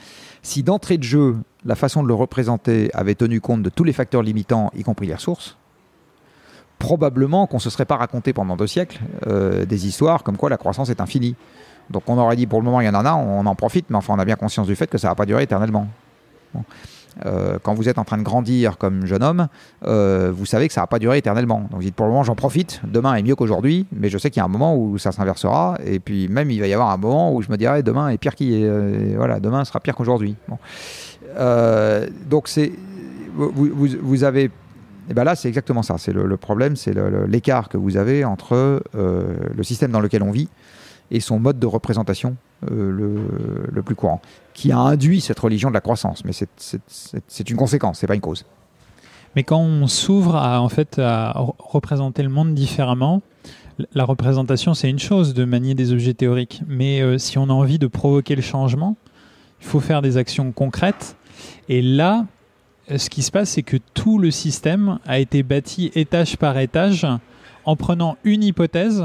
Si d'entrée de jeu, la façon de le représenter avait tenu compte de tous les facteurs limitants, y compris les ressources, probablement qu'on ne se serait pas raconté pendant deux siècles euh, des histoires comme quoi la croissance est infinie. Donc on aurait dit pour le moment il y en a, on en profite, mais enfin on a bien conscience du fait que ça ne va pas durer éternellement. Euh, quand vous êtes en train de grandir comme jeune homme, euh, vous savez que ça va pas durer éternellement. Donc vous dites pour le moment j'en profite, demain est mieux qu'aujourd'hui, mais je sais qu'il y a un moment où ça s'inversera, et puis même il va y avoir un moment où je me dirai demain est pire euh, voilà demain sera pire qu'aujourd'hui. donc vous, avez et ben là c'est exactement ça, c'est le, problème, c'est l'écart que vous avez entre le système dans lequel on vit et son mode de représentation le, le plus courant qui a induit cette religion de la croissance. Mais c'est une conséquence, c'est pas une cause. Mais quand on s'ouvre à, en fait, à représenter le monde différemment, la représentation, c'est une chose de manier des objets théoriques. Mais euh, si on a envie de provoquer le changement, il faut faire des actions concrètes. Et là, ce qui se passe, c'est que tout le système a été bâti étage par étage en prenant une hypothèse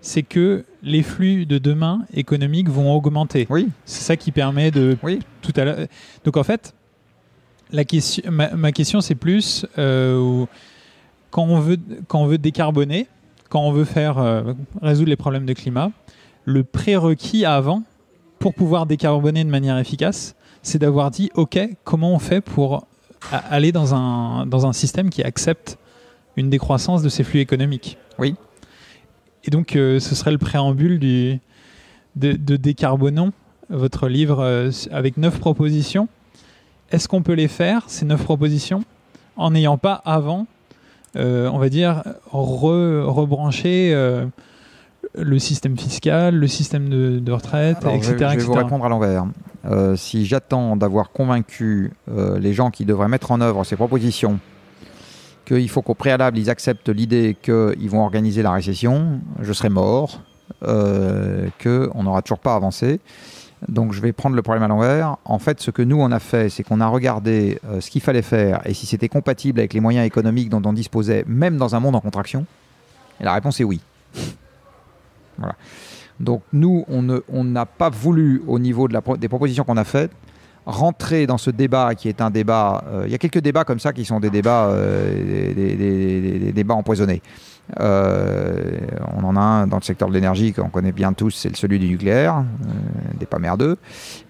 c'est que les flux de demain économiques vont augmenter. Oui. C'est ça qui permet de oui. tout à l'heure. Donc en fait, la question, ma, question c'est plus euh, quand on veut quand on veut décarboner, quand on veut faire euh, résoudre les problèmes de climat, le prérequis avant pour pouvoir décarboner de manière efficace, c'est d'avoir dit ok comment on fait pour aller dans un dans un système qui accepte une décroissance de ces flux économiques? Oui. Et donc, euh, ce serait le préambule du, de, Décarbonons, votre livre euh, avec neuf propositions. Est-ce qu'on peut les faire, ces neuf propositions, en n'ayant pas avant, euh, on va dire, rebranché le système fiscal, le système de, retraite, etc. Je, vais vous répondre à l'envers. si j'attends d'avoir convaincu les gens qui devraient mettre en œuvre ces propositions qu'il faut qu'au préalable, ils acceptent l'idée qu'ils vont organiser la récession, je serai mort, euh, qu'on n'aura toujours pas avancé. Donc je vais prendre le problème à l'envers. En fait, ce que nous, on a fait, c'est qu'on a regardé euh, ce qu'il fallait faire et si c'était compatible avec les moyens économiques dont on disposait, même dans un monde en contraction. Et la réponse est oui. voilà. Donc nous, on n'a pas voulu, au niveau des propositions qu'on a faites, rentrer dans ce débat qui est un débat. Euh, il y a quelques débats comme ça qui sont des débats, euh, des, débats empoisonnés. Euh, on en a un dans le secteur de l'énergie qu'on connaît bien tous, c'est celui du nucléaire, des pas merdeux.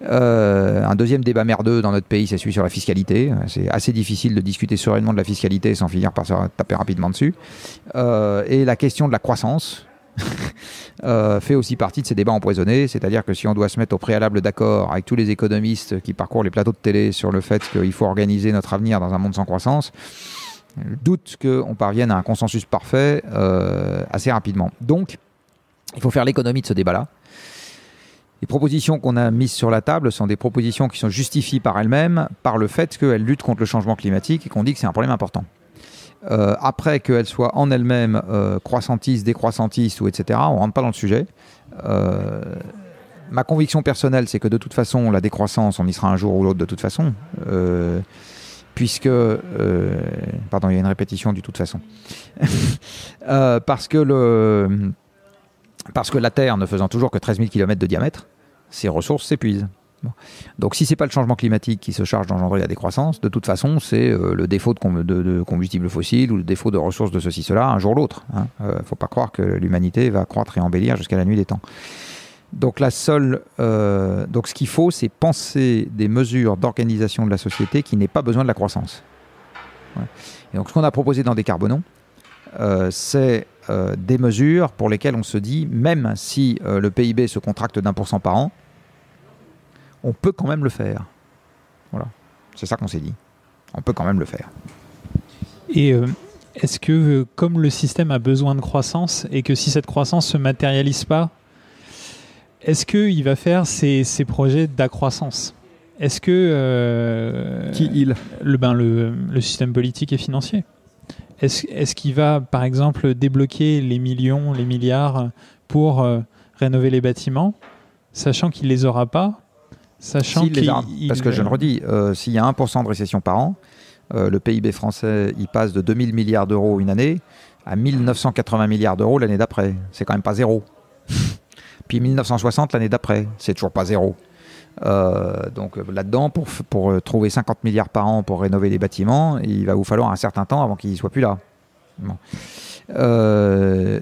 un deuxième débat merdeux dans notre pays, c'est celui sur la fiscalité. C'est assez difficile de discuter sereinement de la fiscalité sans finir par se taper rapidement dessus. et la question de la croissance, Euh, fait aussi partie de ces débats empoisonnés. C'est-à-dire que si on doit se mettre au préalable d'accord avec tous les économistes qui parcourent les plateaux de télé sur le fait qu'il faut organiser notre avenir dans un monde sans croissance, doute qu'on parvienne à un consensus parfait euh, assez rapidement. Donc, il faut faire l'économie de ce débat-là. Les propositions qu'on a mises sur la table sont des propositions qui sont justifiées par elles-mêmes par le fait qu'elles luttent contre le changement climatique et qu'on dit que c'est un problème important. Euh, après qu'elle soit en elle-même euh, croissantiste, décroissantiste ou etc., on rentre pas dans le sujet. Euh, ma conviction personnelle, c'est que de toute façon, la décroissance, on y sera un jour ou l'autre de toute façon. puisque, euh, pardon, il y a une répétition du toute façon, parce, que le, parce que la Terre ne faisant toujours que 13 000 km de diamètre, ses ressources s'épuisent. Donc si c'est pas le changement climatique qui se charge d'engendrer la décroissance, de toute façon c'est euh, le défaut de, de, combustible fossile ou le défaut de ressources de ceci, cela, un jour ou l'autre. Il hein. ne faut pas croire que l'humanité va croître et embellir jusqu'à la nuit des temps. Donc la seule, euh, donc ce qu'il faut, c'est penser des mesures d'organisation de la société qui n'aient pas besoin de la croissance. Et donc ce qu'on a proposé dans Décarbonons, euh, c'est euh, des mesures pour lesquelles on se dit, même si le PIB se contracte d'un pour cent par an, on peut quand même le faire. Voilà, c'est ça qu'on s'est dit. On peut quand même le faire. Et est-ce que, comme le système a besoin de croissance et que si cette croissance se matérialise pas est-ce qu'il va faire ces, projets d'accroissance? Est-ce que. Euh, Qui il? le, ben, le, système politique et financier? Est-ce qu'il va, par exemple, débloquer les millions, les milliards pour euh, rénover les bâtiments, sachant qu'il ne les aura pas sachant qu'il Parce que je le redis, euh, s'il y a 1% de récession par an, le PIB français il passe de 2000 milliards d'euros une année à 1980 milliards d'euros l'année d'après. C'est quand même pas zéro. Puis 1960 l'année d'après, c'est toujours pas zéro. Euh, donc euh, là-dedans, pour, pour euh, trouver 50 milliards par an pour rénover les bâtiments, il va vous falloir un certain temps avant qu'ils ne soient plus là.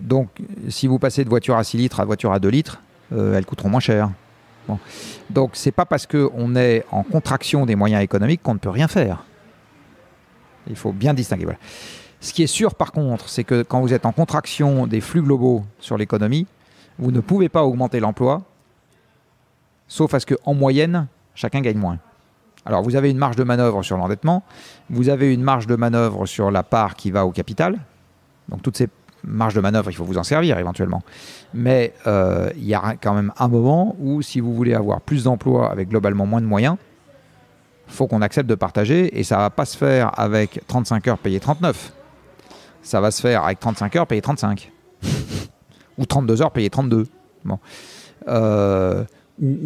donc si vous passez de voiture à 6 litres à voiture à 2 litres, elles coûteront moins cher. Bon. Donc c'est pas parce qu'on est en contraction des moyens économiques qu'on ne peut rien faire. Il faut bien distinguer. Ce qui est sûr par contre, c'est que quand vous êtes en contraction des flux globaux sur l'économie, vous ne pouvez pas augmenter l'emploi, sauf à ce qu'en moyenne, chacun gagne moins. Alors vous avez une marge de manœuvre sur l'endettement, vous avez une marge de manœuvre sur la part qui va au capital, donc toutes ces marges de manœuvre, il faut vous en servir éventuellement. Mais euh, il y a quand même un moment où si vous voulez avoir plus d'emplois avec globalement moins de moyens, faut qu'on accepte de partager et ça va pas se faire avec 35 heures payées 39. Ça va se faire avec 35 heures payées 35 ou 32 heures payées 32. Bon. Euh,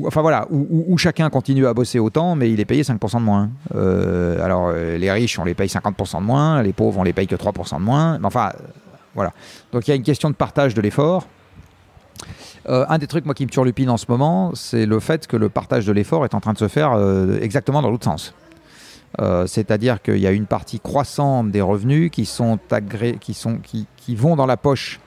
enfin voilà, où, chacun continue à bosser autant, mais il est payé 5% de moins. Euh, alors les riches, on les paye 50% de moins, les pauvres, on les paye que 3% de moins. Enfin, voilà. Donc il y a une question de partage de l'effort. un des trucs moi qui me turlupine en ce moment, c'est le fait que le partage de l'effort est en train de se faire exactement dans l'autre sens. C'est-à-dire qu'il y a une partie croissante des revenus qui sont, qui, vont dans la poche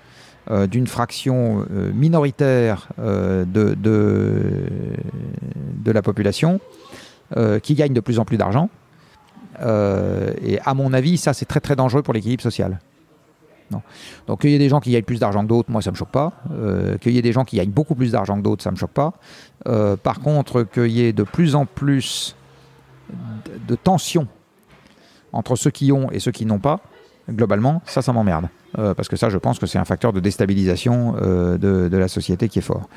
euh, d'une fraction euh, minoritaire euh, de, de, la population qui gagne de plus en plus d'argent. et à mon avis, ça, c'est très très dangereux pour l'équilibre social. Donc qu'il y ait des gens qui gagnent plus d'argent que d'autres, moi ça me choque pas. qu'il y ait des gens qui gagnent beaucoup plus d'argent que d'autres, ça me choque pas. par contre, qu'il y ait de plus en plus de, tensions entre ceux qui ont et ceux qui n'ont pas, globalement, ça, ça m'emmerde. Euh, parce que ça, je pense que c'est un facteur de déstabilisation euh, de, la société qui est fort.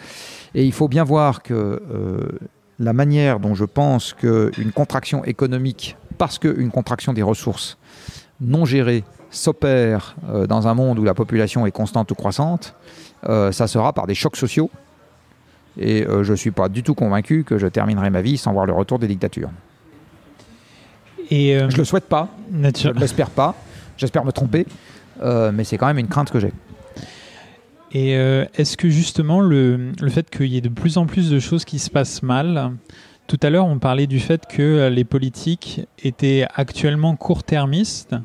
Et il faut bien voir que euh, la manière dont je pense qu'une contraction économique, parce qu'une contraction des ressources non gérées s'opère dans un monde où la population est constante ou croissante, ça sera par des chocs sociaux. Et je ne suis pas du tout convaincu que je terminerai ma vie sans voir le retour des dictatures. Et je ne le souhaite pas, je ne l'espère pas, j'espère me tromper, euh, mais c'est quand même une crainte que j'ai. Et euh, est-ce que justement le, le fait qu'il y ait de plus en plus de choses qui se passent mal, tout à l'heure on parlait du fait que les politiques étaient actuellement court-termistes,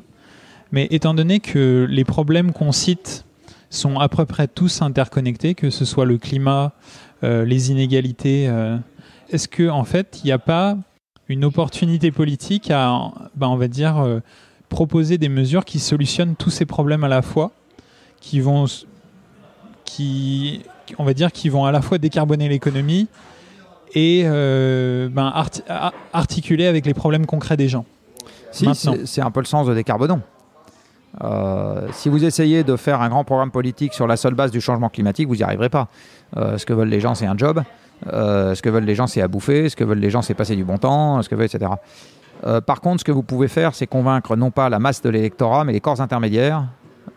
mais étant donné que les problèmes qu'on cite sont à peu près tous interconnectés, que ce soit le climat, euh, les inégalités, est-ce que en fait il n'y a pas une opportunité politique à, ben, on va dire, proposer des mesures qui solutionnent tous ces problèmes à la fois, qui vont, qui, on va dire, qui vont à la fois décarboner l'économie et euh, ben, articuler avec les problèmes concrets des gens? Si, c'est un peu le sens de décarbonons. Euh, si vous essayez de faire un grand programme politique sur la seule base du changement climatique, vous n'y arriverez pas. Euh, ce que veulent les gens, c'est un job. ce que veulent les gens, c'est à bouffer. Ce que veulent les gens, c'est passer du bon temps. Etc. Euh, par contre, ce que vous pouvez faire, c'est convaincre non pas la masse de l'électorat, mais les corps intermédiaires,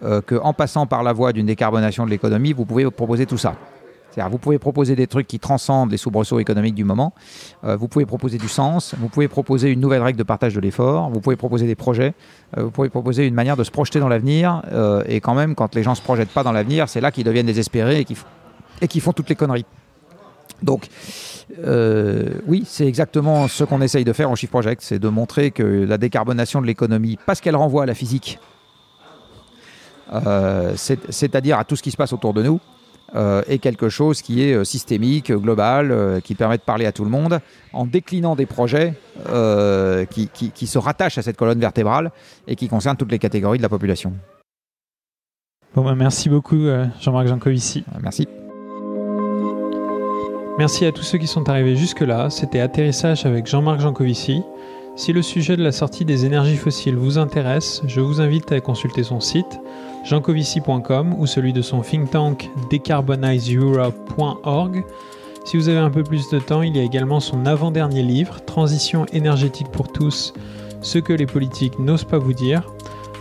euh, qu'en passant par la voie d'une décarbonation de l'économie, vous pouvez proposer tout ça. Vous pouvez proposer des trucs qui transcendent les soubresauts économiques du moment. Euh, vous pouvez proposer du sens. Vous pouvez proposer une nouvelle règle de partage de l'effort. Vous pouvez proposer des projets. Euh, vous pouvez proposer une manière de se projeter dans l'avenir. Euh, et quand même, quand les gens se projettent pas dans l'avenir, c'est là qu'ils deviennent désespérés et qui, et qui font toutes les conneries. Donc, oui, c'est exactement ce qu'on essaye de faire en Shift Project, c'est de montrer que la décarbonation de l'économie, parce qu'elle renvoie à la physique, c'est-à-dire à tout ce qui se passe autour de nous, euh, est quelque chose qui est euh, systémique, global, euh, qui permet de parler à tout le monde, en déclinant des projets qui, qui, se rattachent à cette colonne vertébrale et qui concernent toutes les catégories de la population. Bon, bah, merci beaucoup Jean-Marc Jancovici. Merci. Merci à tous ceux qui sont arrivés jusque-là. C'était Atterrissage avec Jean-Marc Jancovici. Si le sujet de la sortie des énergies fossiles vous intéresse, je vous invite à consulter son site jeancovici.com ou celui de son think tank decarbonizeeurope.org. Si vous avez un peu plus de temps, il y a également son avant-dernier livre, Transition énergétique pour tous, ce que les politiques n'osent pas vous dire.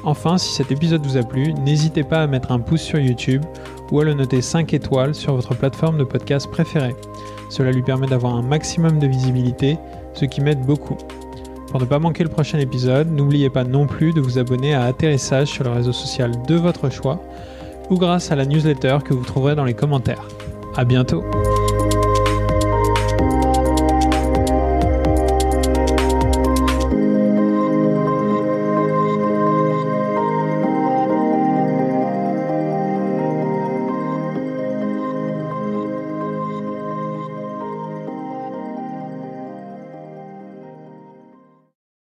Enfin, si cet épisode vous a plu, n'hésitez pas à mettre un pouce sur YouTube ou à le noter 5 étoiles sur votre plateforme de podcast préférée. Cela lui permet d'avoir un maximum de visibilité, ce qui m'aide beaucoup. Pour ne pas manquer le prochain épisode, n'oubliez pas non plus de vous abonner à Atterrissage sur le réseau social de votre choix ou grâce à la newsletter que vous trouverez dans les commentaires. A bientôt